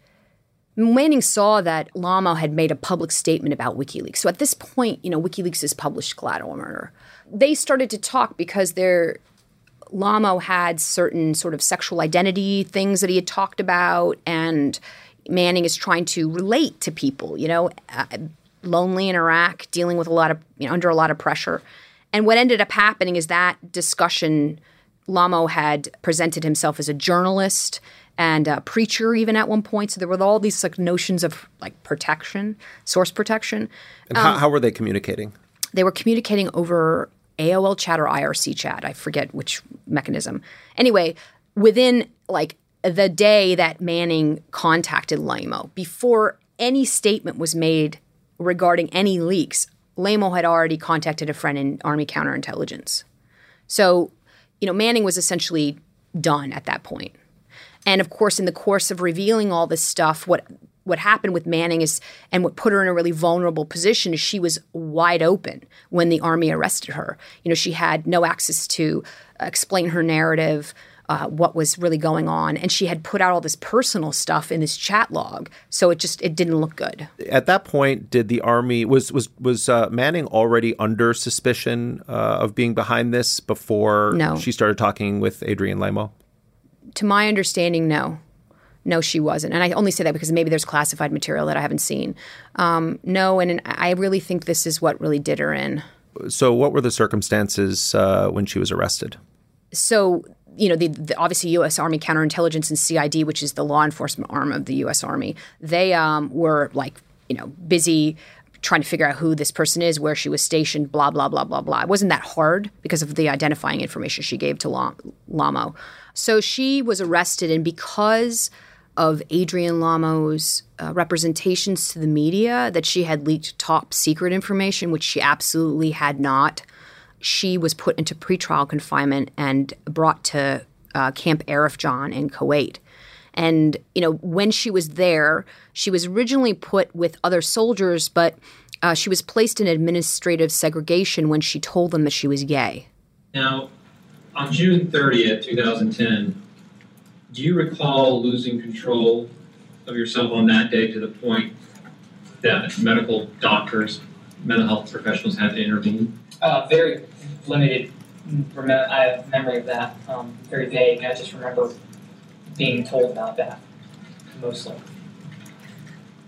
Manning saw that Lamo had made a public statement about WikiLeaks. So at this point, you know, WikiLeaks has published collateral murder. They started to talk because their Lamo had certain sort of sexual identity things that he had talked about, and Manning is trying to relate to people, you know, uh, lonely in Iraq, dealing with a lot of, you know, under a lot of pressure. And what ended up happening is that discussion, Lamo had presented himself as a journalist and a preacher even at one point. So there were all these like notions of like protection, source protection. And how, um, how were they communicating? They were communicating over AOL chat or IRC chat. I forget which mechanism. Anyway, within like the day that Manning contacted Lamo, before any statement was made regarding any leaks, Lamo had already contacted a friend in Army counterintelligence. So, you know, Manning was essentially done at that point. And of course, in the course of revealing all this stuff, what what happened with Manning is, and what put her in a really vulnerable position is she was wide open when the army arrested her. You know, she had no access to explain her narrative, uh, what was really going on, and she had put out all this personal stuff in this chat log. So it just it didn't look good. At that point, did the army was was was uh, Manning already under suspicion uh, of being behind this before No. she started talking with Adrian Lamo? To my understanding, no. No, she wasn't. And I only say that because maybe there's classified material that I haven't seen. Um, no, and I really think this is what really did her in. So, what were the circumstances uh, when she was arrested? So, you know, the, the obviously U.S. Army counterintelligence and CID, which is the law enforcement arm of the U.S. Army, they um, were like, you know, busy trying to figure out who this person is, where she was stationed, blah blah blah blah blah. It wasn't that hard because of the identifying information she gave to Lam- Lamo. So she was arrested, and because of Adrian Lamo's uh, representations to the media that she had leaked top secret information, which she absolutely had not. She was put into pretrial confinement and brought to uh, Camp Arifjan in Kuwait. And, you know, when she was there, she was originally put with other soldiers, but uh, she was placed in administrative segregation when she told them that she was gay. Now, on June 30th, 2010, do you recall losing control of yourself on that day to the point that medical doctors, mental health professionals had to intervene? Uh, very limited rem- I have memory of that. Um, very vague. I just remember being told about that mostly.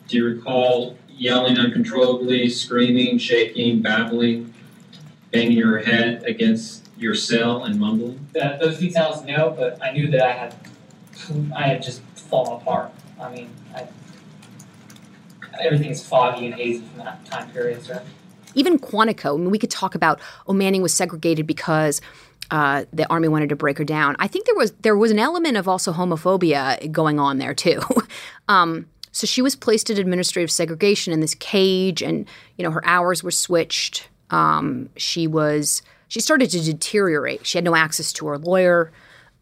Do you recall yelling uncontrollably, screaming, shaking, babbling, banging your head against your cell and mumbling? The, those details, no, but I knew that I had I had just fallen apart. I mean, I, everything's foggy and hazy from that time period. So. Even Quantico, I mean, we could talk about oh, Manning was segregated because uh, the army wanted to break her down. I think there was there was an element of also homophobia going on there too. um, so she was placed in administrative segregation in this cage, and you know her hours were switched. Um, she was she started to deteriorate. She had no access to her lawyer.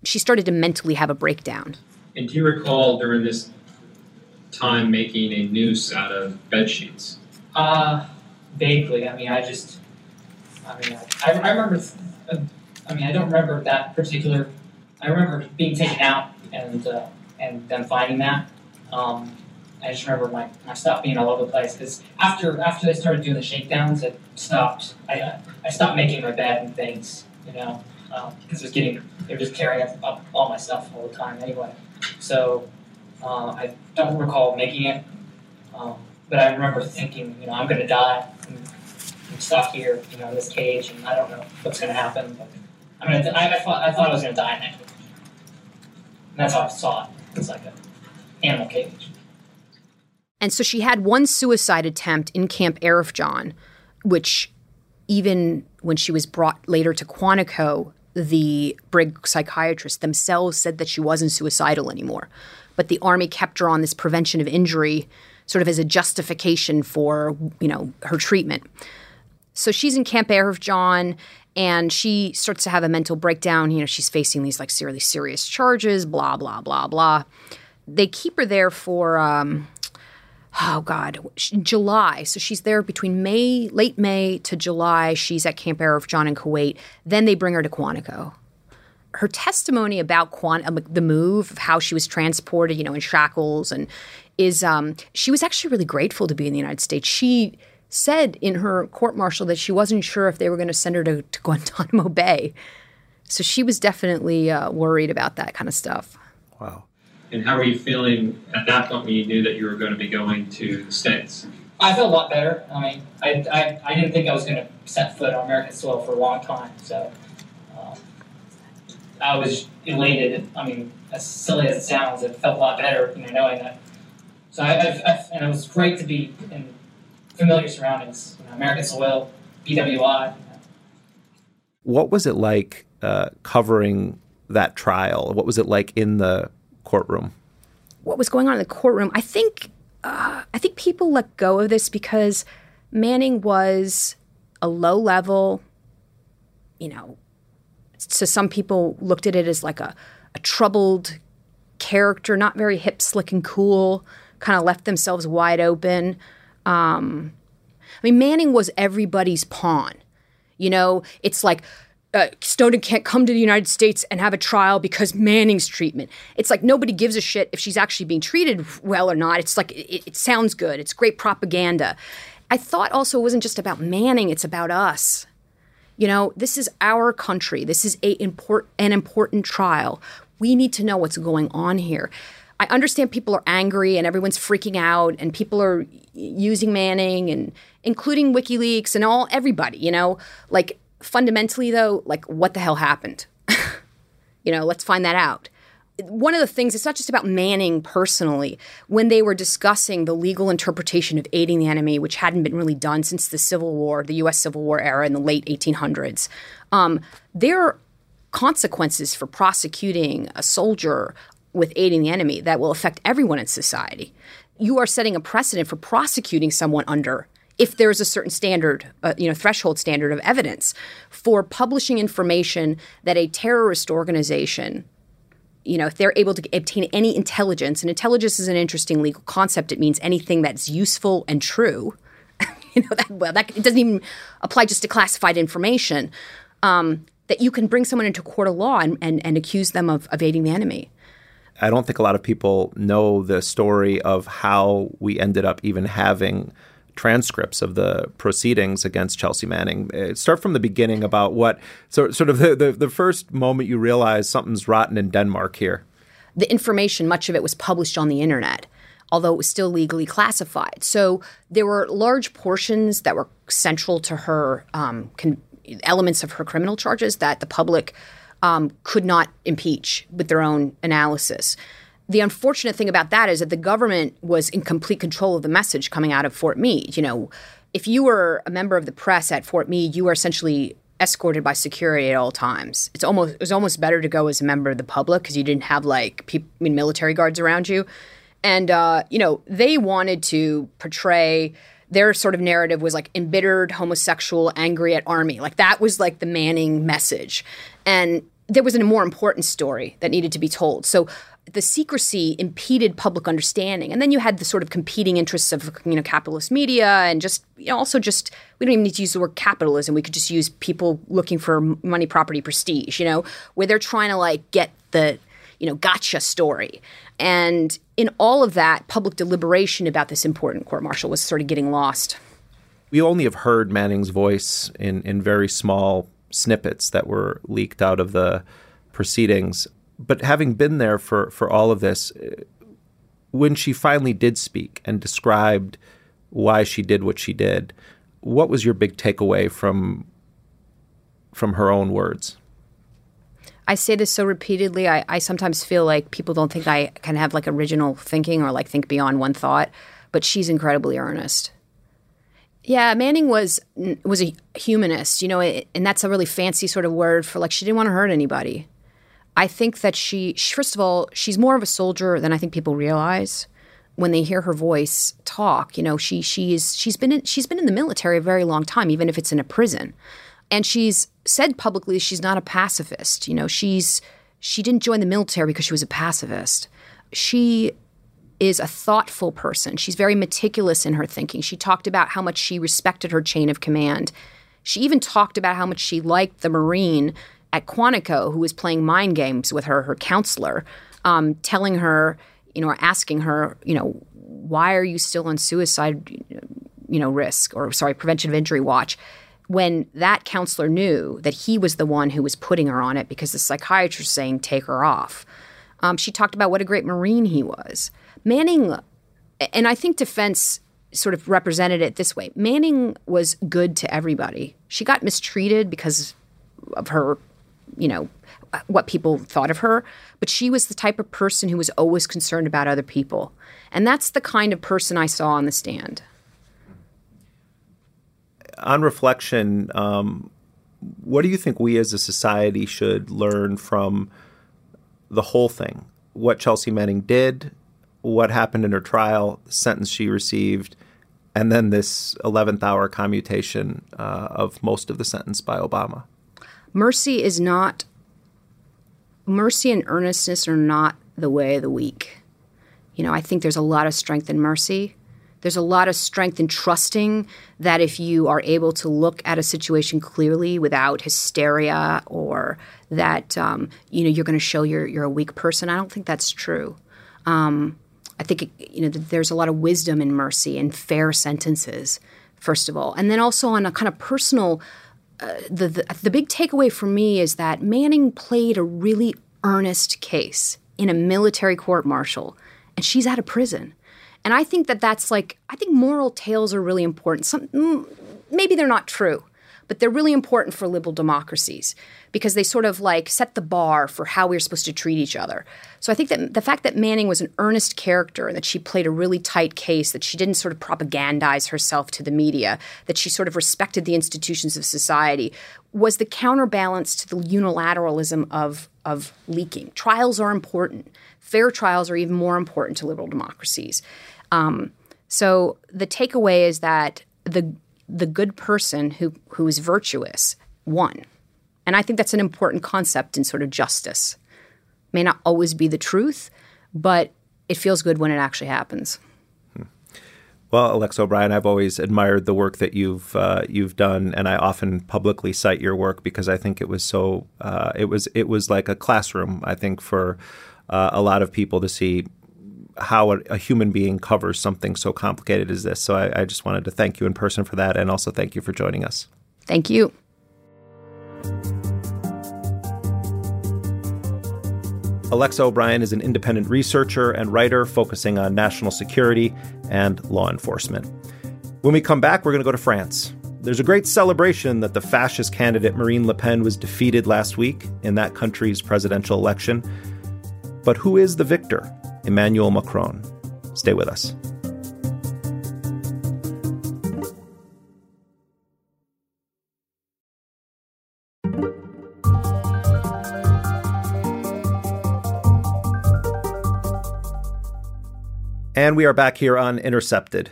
She started to mentally have a breakdown. And do you recall during this time making a noose out of bed sheets? Uh, vaguely. I mean, I just, I mean, I, I remember, I mean, I don't remember that particular, I remember being taken out and, uh, and them finding that. Um, I just remember my, my stuff being all over the place because after after they started doing the shakedowns, it stopped. I uh, I stopped making my bed and things, you know, because it was getting they were just carrying up, up all my stuff all the time anyway. So uh, I don't recall making it, um, but I remember thinking, you know, I'm going to die. I'm stuck here, you know, in this cage, and I don't know what's going to happen. But I mean, I, I thought I thought I was going to die in that cage. And that's how I saw it. It's like an animal cage. And so she had one suicide attempt in Camp Arifjan, which even when she was brought later to Quantico, the Brig psychiatrists themselves said that she wasn't suicidal anymore. But the Army kept her on this prevention of injury sort of as a justification for, you know, her treatment. So she's in Camp Arifjan and she starts to have a mental breakdown. You know, she's facing these like really serious charges, blah, blah, blah, blah. They keep her there for, um, oh God, July. So she's there between May, late May to July. She's at Camp Arifjan in Kuwait. Then they bring her to Quantico. Her testimony about Quant- um, the move, of how she was transported, you know, in shackles, and is um, she was actually really grateful to be in the United States. She said in her court martial that she wasn't sure if they were going to send her to, to Guantanamo Bay. So she was definitely uh, worried about that kind of stuff. Wow. And how were you feeling at that point when you knew that you were going to be going to the States? I felt a lot better. I mean, I, I, I didn't think I was going to set foot on American soil for a long time. So um, I was elated. I mean, as silly as it sounds, it felt a lot better, you know, knowing that. So I, I, I and it was great to be in familiar surroundings, you know, American soil, BWI. What was it like uh, covering that trial? What was it like in the courtroom? What was going on in the courtroom? I think uh, I think people let go of this because Manning was a low level, you know. So some people looked at it as like a, a troubled character, not very hip, slick, and cool. Kind of left themselves wide open. Um, I mean, Manning was everybody's pawn. You know, it's like uh, Snowden can't come to the United States and have a trial because Manning's treatment. It's like nobody gives a shit if she's actually being treated well or not. It's like it, it sounds good. It's great propaganda. I thought also it wasn't just about Manning, it's about us. You know, this is our country. This is a import, an important trial. We need to know what's going on here. I understand people are angry and everyone's freaking out and people are using Manning and including WikiLeaks and all everybody, you know? Like fundamentally though, like what the hell happened? you know, let's find that out. One of the things, it's not just about Manning personally. When they were discussing the legal interpretation of aiding the enemy, which hadn't been really done since the Civil War, the US Civil War era in the late 1800s, um, there consequences for prosecuting a soldier with aiding the enemy that will affect everyone in society. You are setting a precedent for prosecuting someone under if there is a certain standard, uh, you know, threshold standard of evidence for publishing information that a terrorist organization, you know, if they're able to obtain any intelligence, and intelligence is an interesting legal concept. It means anything that's useful and true. you know, that, well, that it doesn't even apply just to classified information. Um, that you can bring someone into court of law and, and, and accuse them of, of aiding the enemy. I don't think a lot of people know the story of how we ended up even having transcripts of the proceedings against Chelsea Manning. Uh, start from the beginning about what so, sort of the, the, the first moment you realize something's rotten in Denmark here. The information, much of it was published on the internet, although it was still legally classified. So there were large portions that were central to her um, con- elements of her criminal charges that the public um, could not impeach with their own analysis. The unfortunate thing about that is that the government was in complete control of the message coming out of Fort Meade. You know, if you were a member of the press at Fort Meade, you were essentially escorted by security at all times. It's almost it was almost better to go as a member of the public because you didn't have like I mean, military guards around you, and uh, you know they wanted to portray their sort of narrative was like embittered homosexual angry at army. Like that was like the manning message. And there was a more important story that needed to be told. So the secrecy impeded public understanding. And then you had the sort of competing interests of you know capitalist media and just you know also just we don't even need to use the word capitalism. We could just use people looking for money property prestige you know where they're trying to like get the you know gotcha story and in all of that, public deliberation about this important court martial was sort of getting lost. We only have heard Manning's voice in, in very small snippets that were leaked out of the proceedings. But having been there for, for all of this, when she finally did speak and described why she did what she did, what was your big takeaway from from her own words? I say this so repeatedly. I, I sometimes feel like people don't think I can have like original thinking or like think beyond one thought, but she's incredibly earnest. Yeah, Manning was was a humanist, you know, and that's a really fancy sort of word for like she didn't want to hurt anybody. I think that she, first of all, she's more of a soldier than I think people realize when they hear her voice talk. You know, she she's she's been in, she's been in the military a very long time, even if it's in a prison, and she's said publicly she's not a pacifist. You know, she's she didn't join the military because she was a pacifist. She is a thoughtful person. She's very meticulous in her thinking. She talked about how much she respected her chain of command. She even talked about how much she liked the Marine at Quantico who was playing mind games with her, her counselor, um, telling her, you know, asking her, you know, why are you still on suicide, you know, risk or sorry, prevention of injury watch? When that counselor knew that he was the one who was putting her on it because the psychiatrist was saying take her off. Um, she talked about what a great Marine he was. Manning, and I think defense sort of represented it this way Manning was good to everybody. She got mistreated because of her you know, what people thought of her, but she was the type of person who was always concerned about other people. And that's the kind of person I saw on the stand. On reflection, um, what do you think we as a society should learn from the whole thing? What Chelsea Manning did, what happened in her trial, the sentence she received, and then this 11th hour commutation uh, of most of the sentence by Obama? mercy is not mercy and earnestness are not the way of the weak. You know, I think there's a lot of strength in mercy. There's a lot of strength in trusting that if you are able to look at a situation clearly without hysteria or that um, you know you're going to show you're you're a weak person. I don't think that's true. Um, I think you know there's a lot of wisdom in mercy and fair sentences, first of all, and then also on a kind of personal the, the, the big takeaway for me is that Manning played a really earnest case in a military court martial, and she's out of prison. And I think that that's like I think moral tales are really important. Some maybe they're not true, but they're really important for liberal democracies because they sort of like set the bar for how we're supposed to treat each other. So I think that the fact that Manning was an earnest character and that she played a really tight case, that she didn't sort of propagandize herself to the media, that she sort of respected the institutions of society, was the counterbalance to the unilateralism of, of leaking. Trials are important. Fair trials are even more important to liberal democracies. Um, so the takeaway is that the the good person who who is virtuous won. And I think that's an important concept in sort of justice. May not always be the truth, but it feels good when it actually happens. Well, Alexa O'Brien, I've always admired the work that you've uh, you've done, and I often publicly cite your work because I think it was so uh, it was it was like a classroom. I think for uh, a lot of people to see how a, a, human being covers something so complicated as this. So I, I just wanted to thank you in person for that, and also thank you for joining us. Thank you. Alexa O'Brien is an independent researcher and writer focusing on national security and law enforcement. When we come back, we're going to go to France. There's a great celebration that the fascist candidate Marine Le Pen was defeated last week in that country's presidential election. But who is the victor? Emmanuel Macron. Stay with us. And we are back here on Intercepted.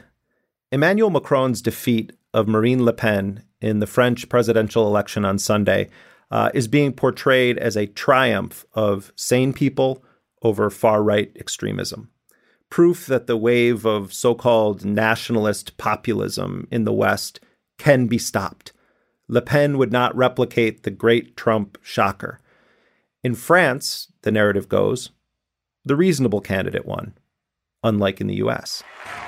Emmanuel Macron's defeat of Marine Le Pen in the French presidential election on Sunday uh, is being portrayed as a triumph of sane people over far right extremism. Proof that the wave of so called nationalist populism in the West can be stopped. Le Pen would not replicate the great Trump shocker. In France, the narrative goes, the reasonable candidate won unlike in the US.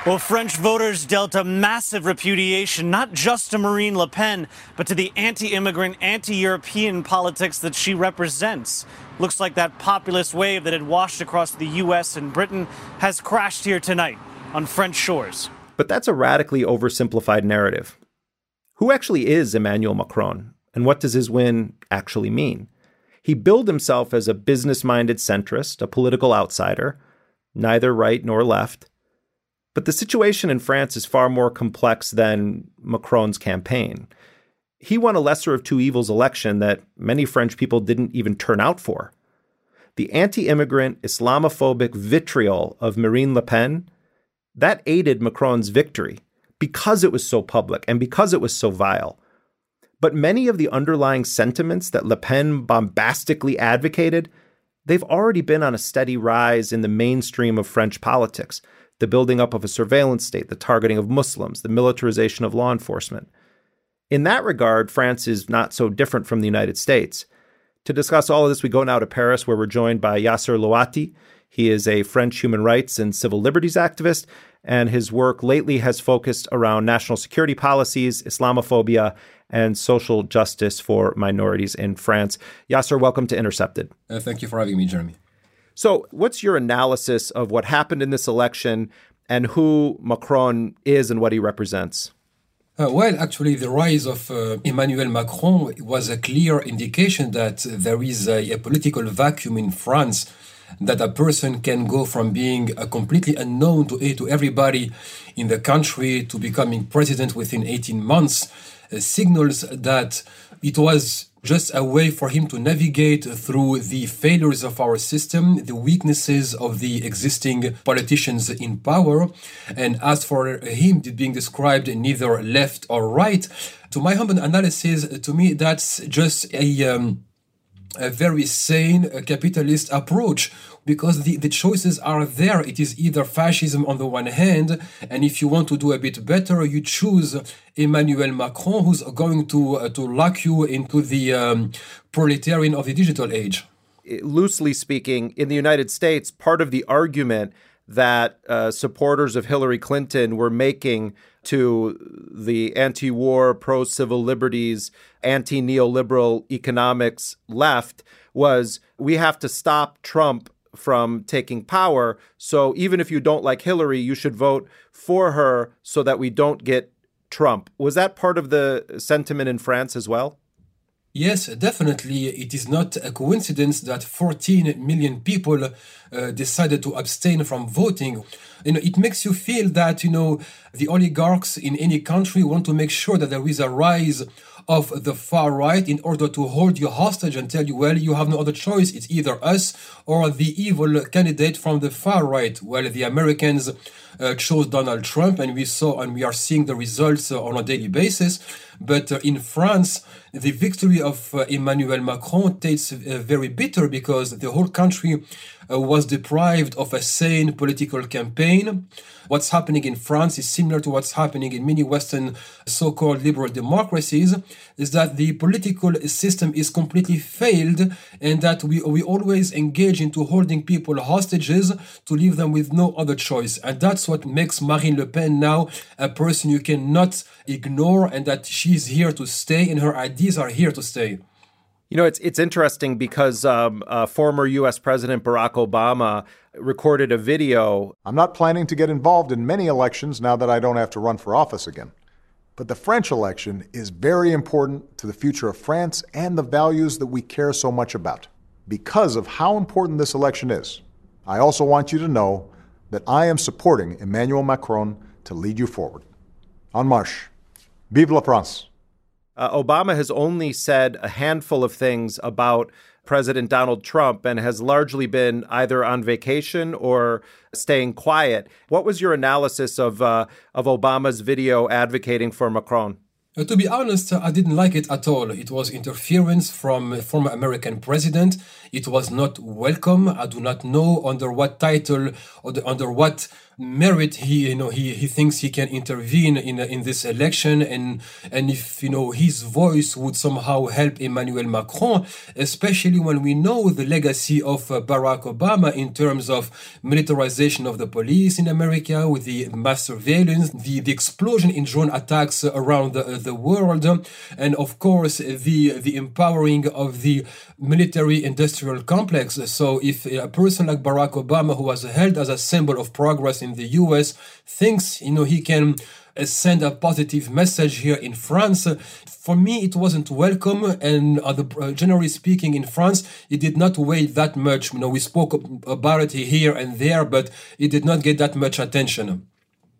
Well, French voters dealt a massive repudiation not just to Marine Le Pen, but to the anti immigrant, anti European politics that she represents. Looks like that populist wave that had washed across the US and Britain has crashed here tonight on French shores. But that's a radically oversimplified narrative. Who actually is Emmanuel Macron, and what does his win actually mean? He billed himself as a business minded centrist, a political outsider, neither right nor left. But the situation in France is far more complex than Macron's campaign. He won a lesser of two evils election that many French people didn't even turn out for. The anti immigrant, Islamophobic vitriol of Marine Le Pen, that aided Macron's victory because it was so public and because it was so vile. But many of the underlying sentiments that Le Pen bombastically advocated, they've already been on a steady rise in the mainstream of French politics the building up of a surveillance state, the targeting of Muslims, the militarization of law enforcement. In that regard, France is not so different from the United States. To discuss all of this, we go now to Paris, where we're joined by Yasser Louati. He is a French human rights and civil liberties activist, and his work lately has focused around national security policies, Islamophobia, and social justice for minorities in France. Yasser, welcome to Intercepted. Uh, thank you for having me, Jeremy. So, what's your analysis of what happened in this election and who Macron is and what he represents? Uh, well, actually, the rise of uh, Emmanuel Macron was a clear indication that there is a, a, political vacuum in France. That a person can go from being a completely unknown to, to everybody in the country to becoming president within 18 months uh, signals that it was just a way for him to navigate through the failures of our system, the weaknesses of the existing politicians in power. And as for him being described neither left or right, to my humble analysis, to me, that's just a. Um, a very sane capitalist approach because the, the choices are there. It is either fascism on the one hand, and if you want to do a bit better, you choose Emmanuel Macron, who's going to, uh, to lock you into the um, proletarian of the digital age. Loosely speaking, in the United States, part of the argument that uh, supporters of Hillary Clinton were making to the anti war, pro civil liberties, anti neoliberal economics left was we have to stop Trump from taking power. So even if you don't like Hillary, you should vote for her so that we don't get Trump. Was that part of the sentiment in France as well? Yes, definitely. It is not a coincidence that 14 million people uh, decided to abstain from voting. You know, it makes you feel that, you know, the oligarchs in any country want to make sure that there is a rise of the far right in order to hold you hostage and tell you, well, you have no other choice. It's either us or the evil candidate from the far right. Well, the Americans uh, chose Donald Trump, and we saw and we are seeing the results uh, on a daily basis. But uh, in France, the victory of uh, Emmanuel Macron tastes uh, very bitter because the whole country was deprived of a sane political campaign. What's happening in France is similar to what's happening in many Western so called liberal democracies, is that the political system is completely failed and that we, we always engage into holding people hostages to leave them with no other choice. And that's what makes Marine Le Pen now a person you cannot ignore and that she's here to stay and her ideas are here to stay. You know, it's it's interesting because um, uh, former U.S. President Barack Obama recorded a video. I'm not planning to get involved in many elections now that I don't have to run for office again. But the French election is very important to the future of France and the values that we care so much about. Because of how important this election is, I also want you to know that I am supporting Emmanuel Macron to lead you forward. En marche. Vive la France! Uh, Obama has only said a handful of things about President Donald Trump and has largely been either on vacation or staying quiet. What was your analysis of uh, of Obama's video advocating for Macron? Uh, to be honest, I didn't like it at all. It was interference from a former American president. It was not welcome. I do not know under what title or the, under what merit he you know he, he thinks he can intervene in in this election. And and if you know his voice would somehow help Emmanuel Macron especially when we know the legacy of uh, Barack Obama in terms of militarization of the police in America with the mass surveillance the, the explosion in drone attacks around the, the world and of course the the empowering of the military industrial complex. So if a person like Barack Obama who was held as a symbol of progress in in the US thinks you know he can uh, send a positive message here in France. For me, it wasn't welcome, and uh, the, uh, generally speaking, in France, it did not weigh that much. You know, we spoke about it here and there, but it did not get that much attention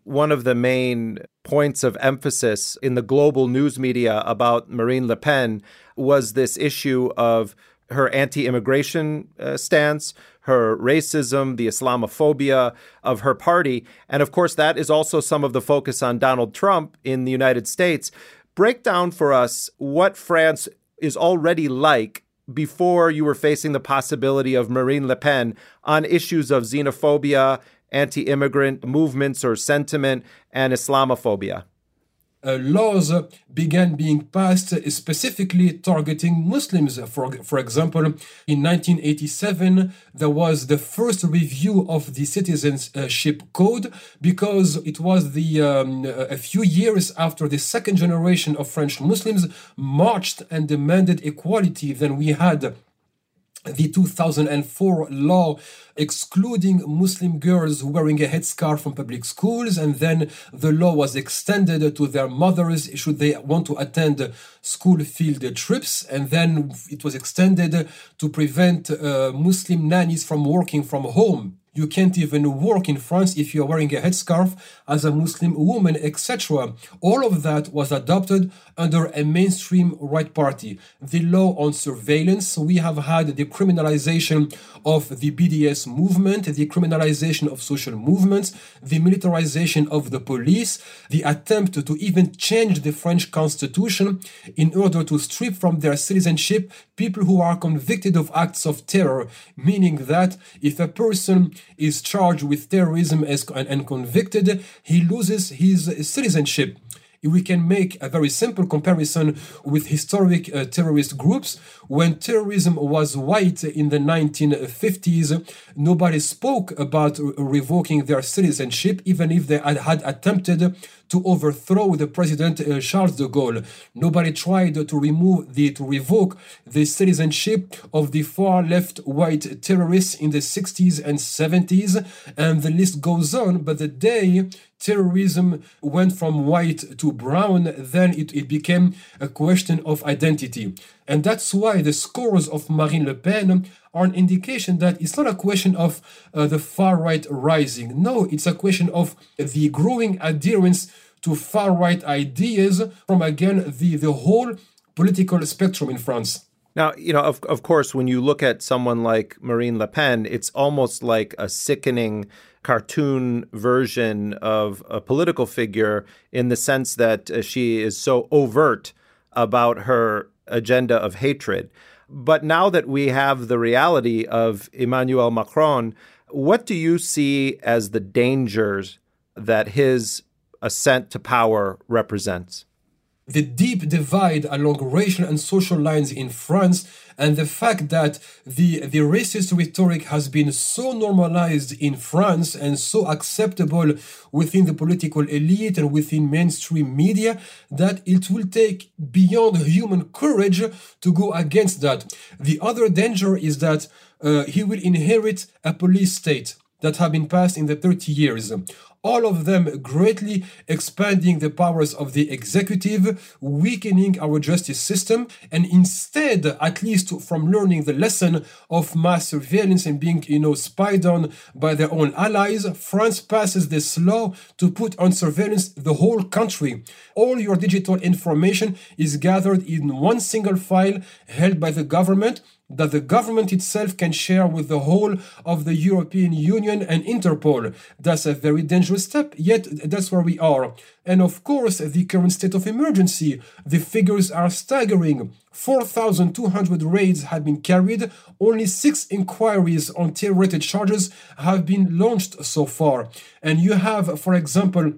one of the main points of emphasis in the global news media about Marine Le Pen was this issue of her anti immigration uh, stance, her racism, the Islamophobia of her party. And of course, that is also some of the focus on Donald Trump in the United States. Break down for us what France is already like before you were facing the possibility of Marine Le Pen on issues of xenophobia anti immigrant movements or sentiment and Islamophobia? Uh, laws began being passed specifically targeting Muslims. For, for example, in 1987, there was the first review of the Citizenship Code because it was the um, a few years after the second generation of French Muslims marched and demanded equality. Then we had the 2004 law excluding Muslim girls wearing a headscarf from public schools, and then the law was extended to their mothers should they want to attend school field trips, and then it was extended to prevent uh, Muslim nannies from working from home. You can't even work in France if you're wearing a headscarf as a Muslim woman, etc. All of that was adopted under a mainstream right party. The law on surveillance, we have had the criminalization of the BDS movement, the criminalization of social movements, the militarization of the police, the attempt to even change the French constitution in order to strip from their citizenship people who are convicted of acts of terror, meaning that if a person is charged with terrorism and, convicted, he loses his citizenship we can make a very simple comparison with historic uh, terrorist groups. When terrorism was white in the 1950s, nobody spoke about revoking their citizenship, even if they had, had attempted to overthrow the president uh, Charles de Gaulle. Nobody tried to remove the to revoke the citizenship of the far left white terrorists in the 60s and 70s, and the list goes on. But the day terrorism went from white to brown, then it, it became a question of identity. And that's why the scores of Marine Le Pen are an indication that it's not a question of uh, the far right rising. No, it's a question of the growing adherence to far right ideas from, again, the, the whole political spectrum in France. Now, you know, of, of course, when you look at someone like Marine Le Pen, it's almost like a sickening cartoon version of a political figure in the sense that uh, she is so overt about her agenda of hatred. But now that we have the reality of Emmanuel Macron, what do you see as the dangers that his ascent to power represents? The deep divide along racial and social lines in France and the fact that the, the racist rhetoric has been so normalized in France and so acceptable within the political elite and within mainstream media that it will take beyond human courage to go against that. The other danger is that uh, he will inherit a police state that have been passed in the 30 years all of them greatly expanding the powers of the executive, weakening our justice system, and instead, at least from learning the lesson of mass surveillance and being, you know, spied on by their own allies, France passes this law to put on surveillance the whole country. All your digital information is gathered in one single file held by the government that the government itself can share with the whole of the European Union and Interpol. That's a very dangerous step, yet that's where we are. And of course, the current state of emergency, the figures are staggering. 4,200 raids have been carried, only six inquiries on terror-related charges have been launched so far. And you have, for example,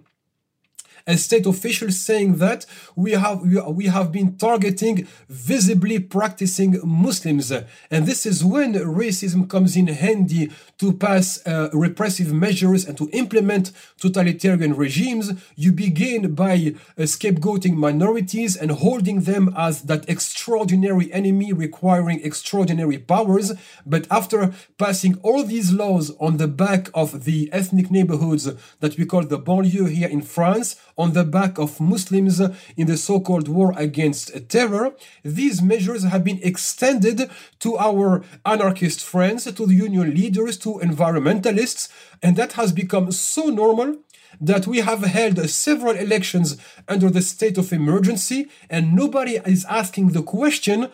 a state official saying that we have we have been targeting visibly practicing Muslims, and this is when racism comes in handy to pass uh, repressive measures and to implement totalitarian regimes. You begin by uh, scapegoating minorities and holding them as that extraordinary enemy requiring extraordinary powers. But after passing all these laws on the back of the ethnic neighborhoods that we call the banlieue here in France, on the back of Muslims in the so called war against terror. These measures have been extended to our anarchist friends, to the union leaders, to environmentalists, and that has become so normal that we have held several elections under the state of emergency and nobody is asking the question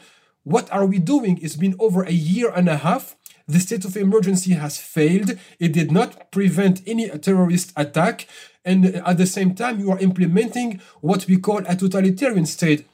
what are we doing? It's been over a year and a half. The state of emergency has failed. It did not prevent any terrorist attack. And at the same time, you are implementing what we call a totalitarian state.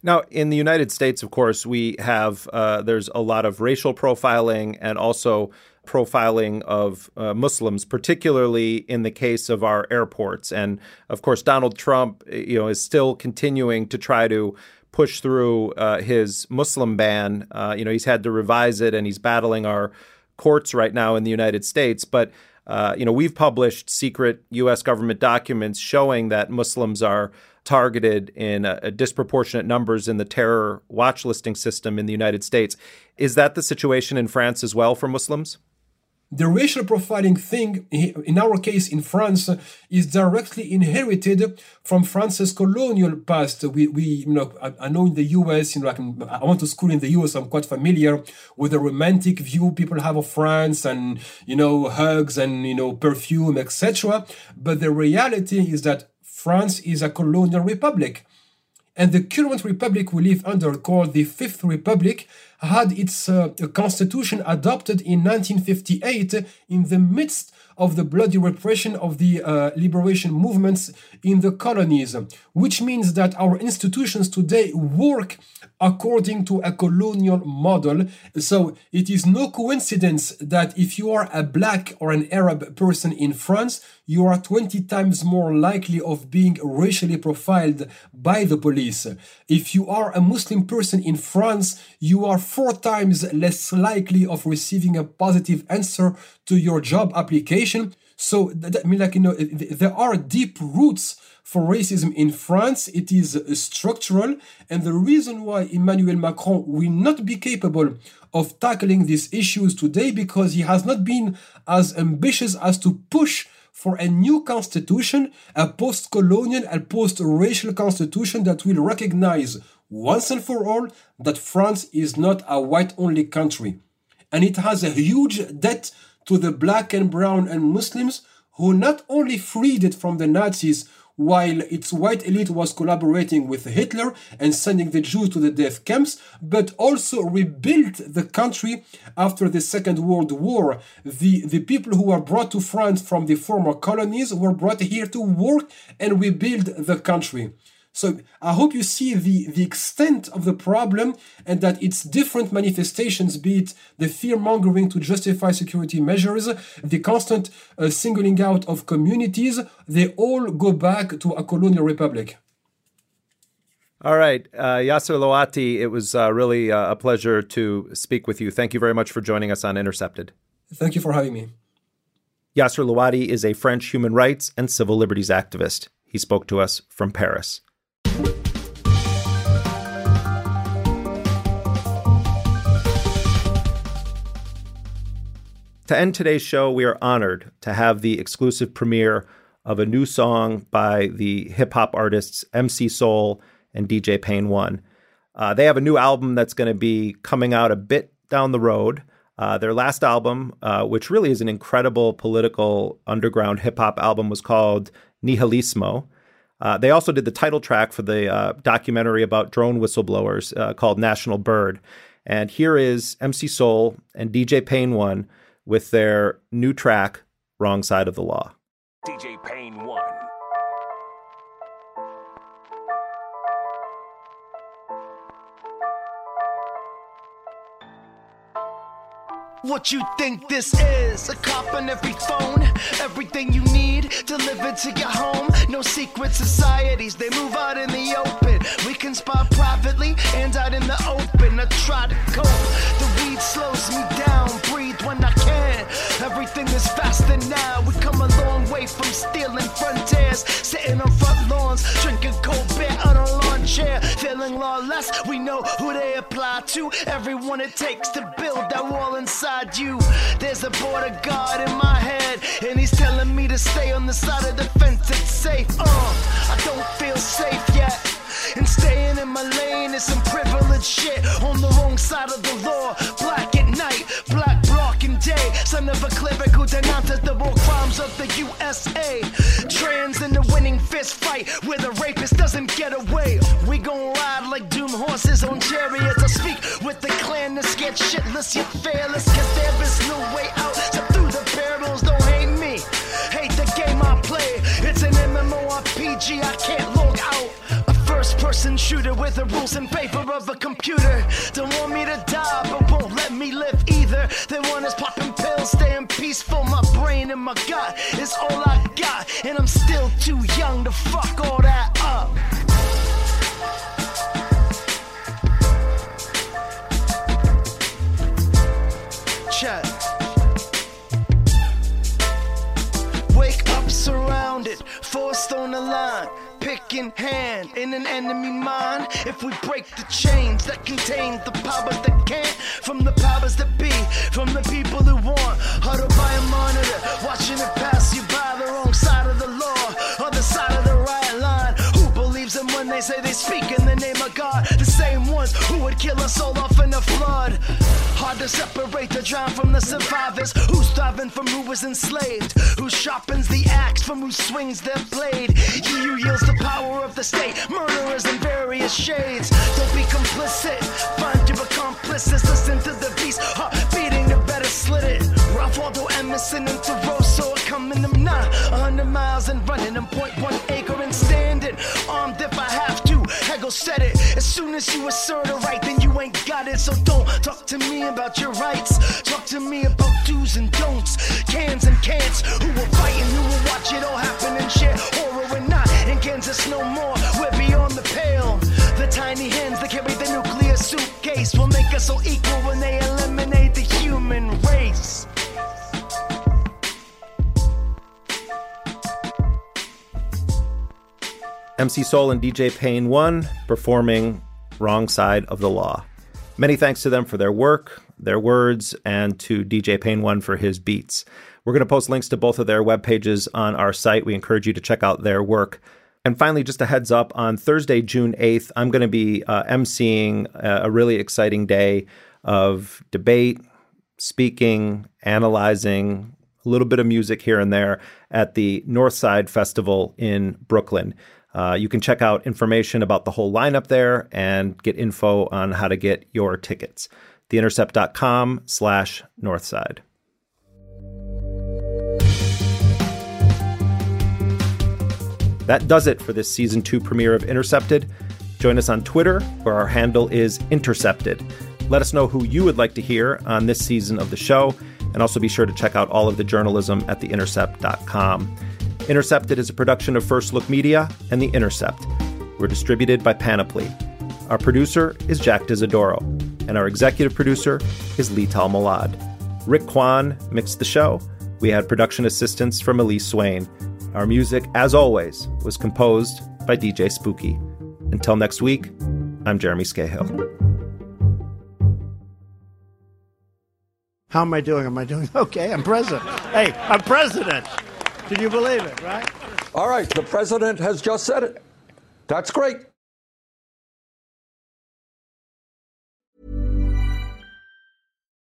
Now, in the United States, of course, we have uh, there's a lot of racial profiling and also profiling of uh, Muslims, particularly in the case of our airports. And of course, Donald Trump, you know, is still continuing to try to push through uh, his Muslim ban. Uh, you know, he's had to revise it, and he's battling our courts right now in the United States. But uh, you know, we've published secret U.S. government documents showing that Muslims are targeted in a, a disproportionate numbers in the terror watch listing system in the United States. Is that the situation in France as well for Muslims? The racial profiling thing, in our case in France, is directly inherited from France's colonial past. We, we you know, I, I know in the US, you know, I, I went to school in the US, I'm quite familiar with the romantic view people have of France and, you know, hugs and, you know, perfume, etc. But the reality is that France is a colonial republic. And the current republic we live under, called the Fifth Republic, had its uh, constitution adopted in 1958 in the midst of the bloody repression of the uh, liberation movements in the colonies, which means that our institutions today work according to a colonial model. So it is no coincidence that if you are a black or an Arab person in France, you are 20 times more likely of being racially profiled by the police. If you are a Muslim person in France, you are four times less likely of receiving a positive answer to your job application. So, I mean, like, you know, there are deep roots for racism in France. It is uh, structural. And the reason why Emmanuel Macron will not be capable of tackling these issues today because he has not been as ambitious as to push for a new constitution, a post colonial, a post racial constitution that will recognize once and for all that France is not a white only country. And it has a huge debt to the black and brown and Muslims who not only freed it from the Nazis while its white elite was collaborating with Hitler and sending the Jews to the death camps, but also rebuilt the country after the Second World War. The, the people who were brought to France from the former colonies were brought here to work and rebuild the country. So I hope you see the, the extent of the problem and that its different manifestations, be it the fear mongering to justify security measures, the constant uh, singling out of communities, they all go back to a colonial republic. All right, uh, Yasser Louati, it was uh, really uh, a pleasure to speak with you. Thank you very much for joining us on Intercepted. Thank you for having me. Yasser Louati is a French human rights and civil liberties activist. He spoke to us from Paris. To end today's show, we are honored to have the exclusive premiere of a new song by the hip hop artists MC Soul and DJ Pain One. Uh, they have a new album that's going to be coming out a bit down the road. Uh, their last album, uh, which really is an incredible political underground hip hop album, was called Nihilismo. Uh, they also did the title track for the uh, documentary about drone whistleblowers uh, called National Bird. And here is MC Soul and DJ Pain One with their new track, Wrong Side of the Law. DJ Pain 1. What you think this is? A cop on every phone, everything you need delivered to your home. No secret societies, they move out in the open. We can spot privately and out in the open. I try to cope, the weed slows me down. Breathe when I can. Everything is faster now. We come a long way from stealing frontiers, sitting on front lawns, drinking cold beer on a lawn chair, feeling lawless. We know who they apply to everyone it takes to build that wall inside you. There's a border guard in my head, and he's telling me to stay on the side of the fence. It's safe. Uh, I don't feel safe yet. And staying in my lane is some privileged shit on the wrong side of the law. Black at night, Son of a cleric who denounces the war crimes of the USA. Trans in the winning fist fight where the rapist doesn't get away. We gon' ride like doom horses on chariots. I speak with the clan that's scared shitless yet fearless. Cause there is no way out. So through the barrels, don't hate me. Hate the game I play. It's an MMORPG, I can't log out. A first person shooter with the rules in favor of a computer. Don't want me my gut is all I got. And I'm still too young to fuck all In hand in an enemy mind. If we break the chains that contain the powers that can't, from the powers that be, from the people who want, huddled by a monitor, watching it pass you by the wrong side of the law, other side of the right line. Who believes them when they say they speak who would kill us all off in a flood. Hard to separate the drowned from the survivors. Who's thriving from who was enslaved? Who sharpens the axe from who swings their blade? He who yields the power of the state. Murderers in various shades. Don't be complicit. Find your accomplices. Listen to the beast. Heart beating, the better slit it. Ralph Waldo Emerson and saw it coming them nine. A hundred miles and running them point one acre and standing. Armed said it. As soon as you assert a right, then you ain't got it. So don't talk to me about your rights. Talk to me about do's and don'ts. Cans and can'ts. Who will fight and who will watch it all happen and share horror and not. In Kansas no more. We're beyond the pale. The tiny hands that carry the nuclear suitcase will make us all equal when they eliminate the human MC Soul and DJ Pain 1 performing Wrong Side of the Law. Many thanks to them for their work, their words, and to DJ Pain 1 for his beats. We're going to post links to both of their web pages on our site. We encourage you to check out their work. And finally, just a heads up on Thursday, June 8th, I'm going to be uh, emceeing a, a really exciting day of debate, speaking, analyzing, a little bit of music here and there at the Northside Festival in Brooklyn. Uh, you can check out information about the whole lineup there and get info on how to get your tickets. Theintercept.com slash Northside. That does it for this season two premiere of Intercepted. Join us on Twitter, where our handle is Intercepted. Let us know who you would like to hear on this season of the show, and also be sure to check out all of the journalism at theintercept.com. Intercepted is a production of First Look Media and The Intercept. We're distributed by Panoply. Our producer is Jack D'Isidoro, and our executive producer is Leital Molad. Rick Kwan mixed the show. We had production assistance from Elise Swain. Our music, as always, was composed by DJ Spooky. Until next week, I'm Jeremy Scahill. How am I doing? Am I doing okay? I'm president. Hey, I'm president. Can you believe it, right? All right, the president has just said it. That's great.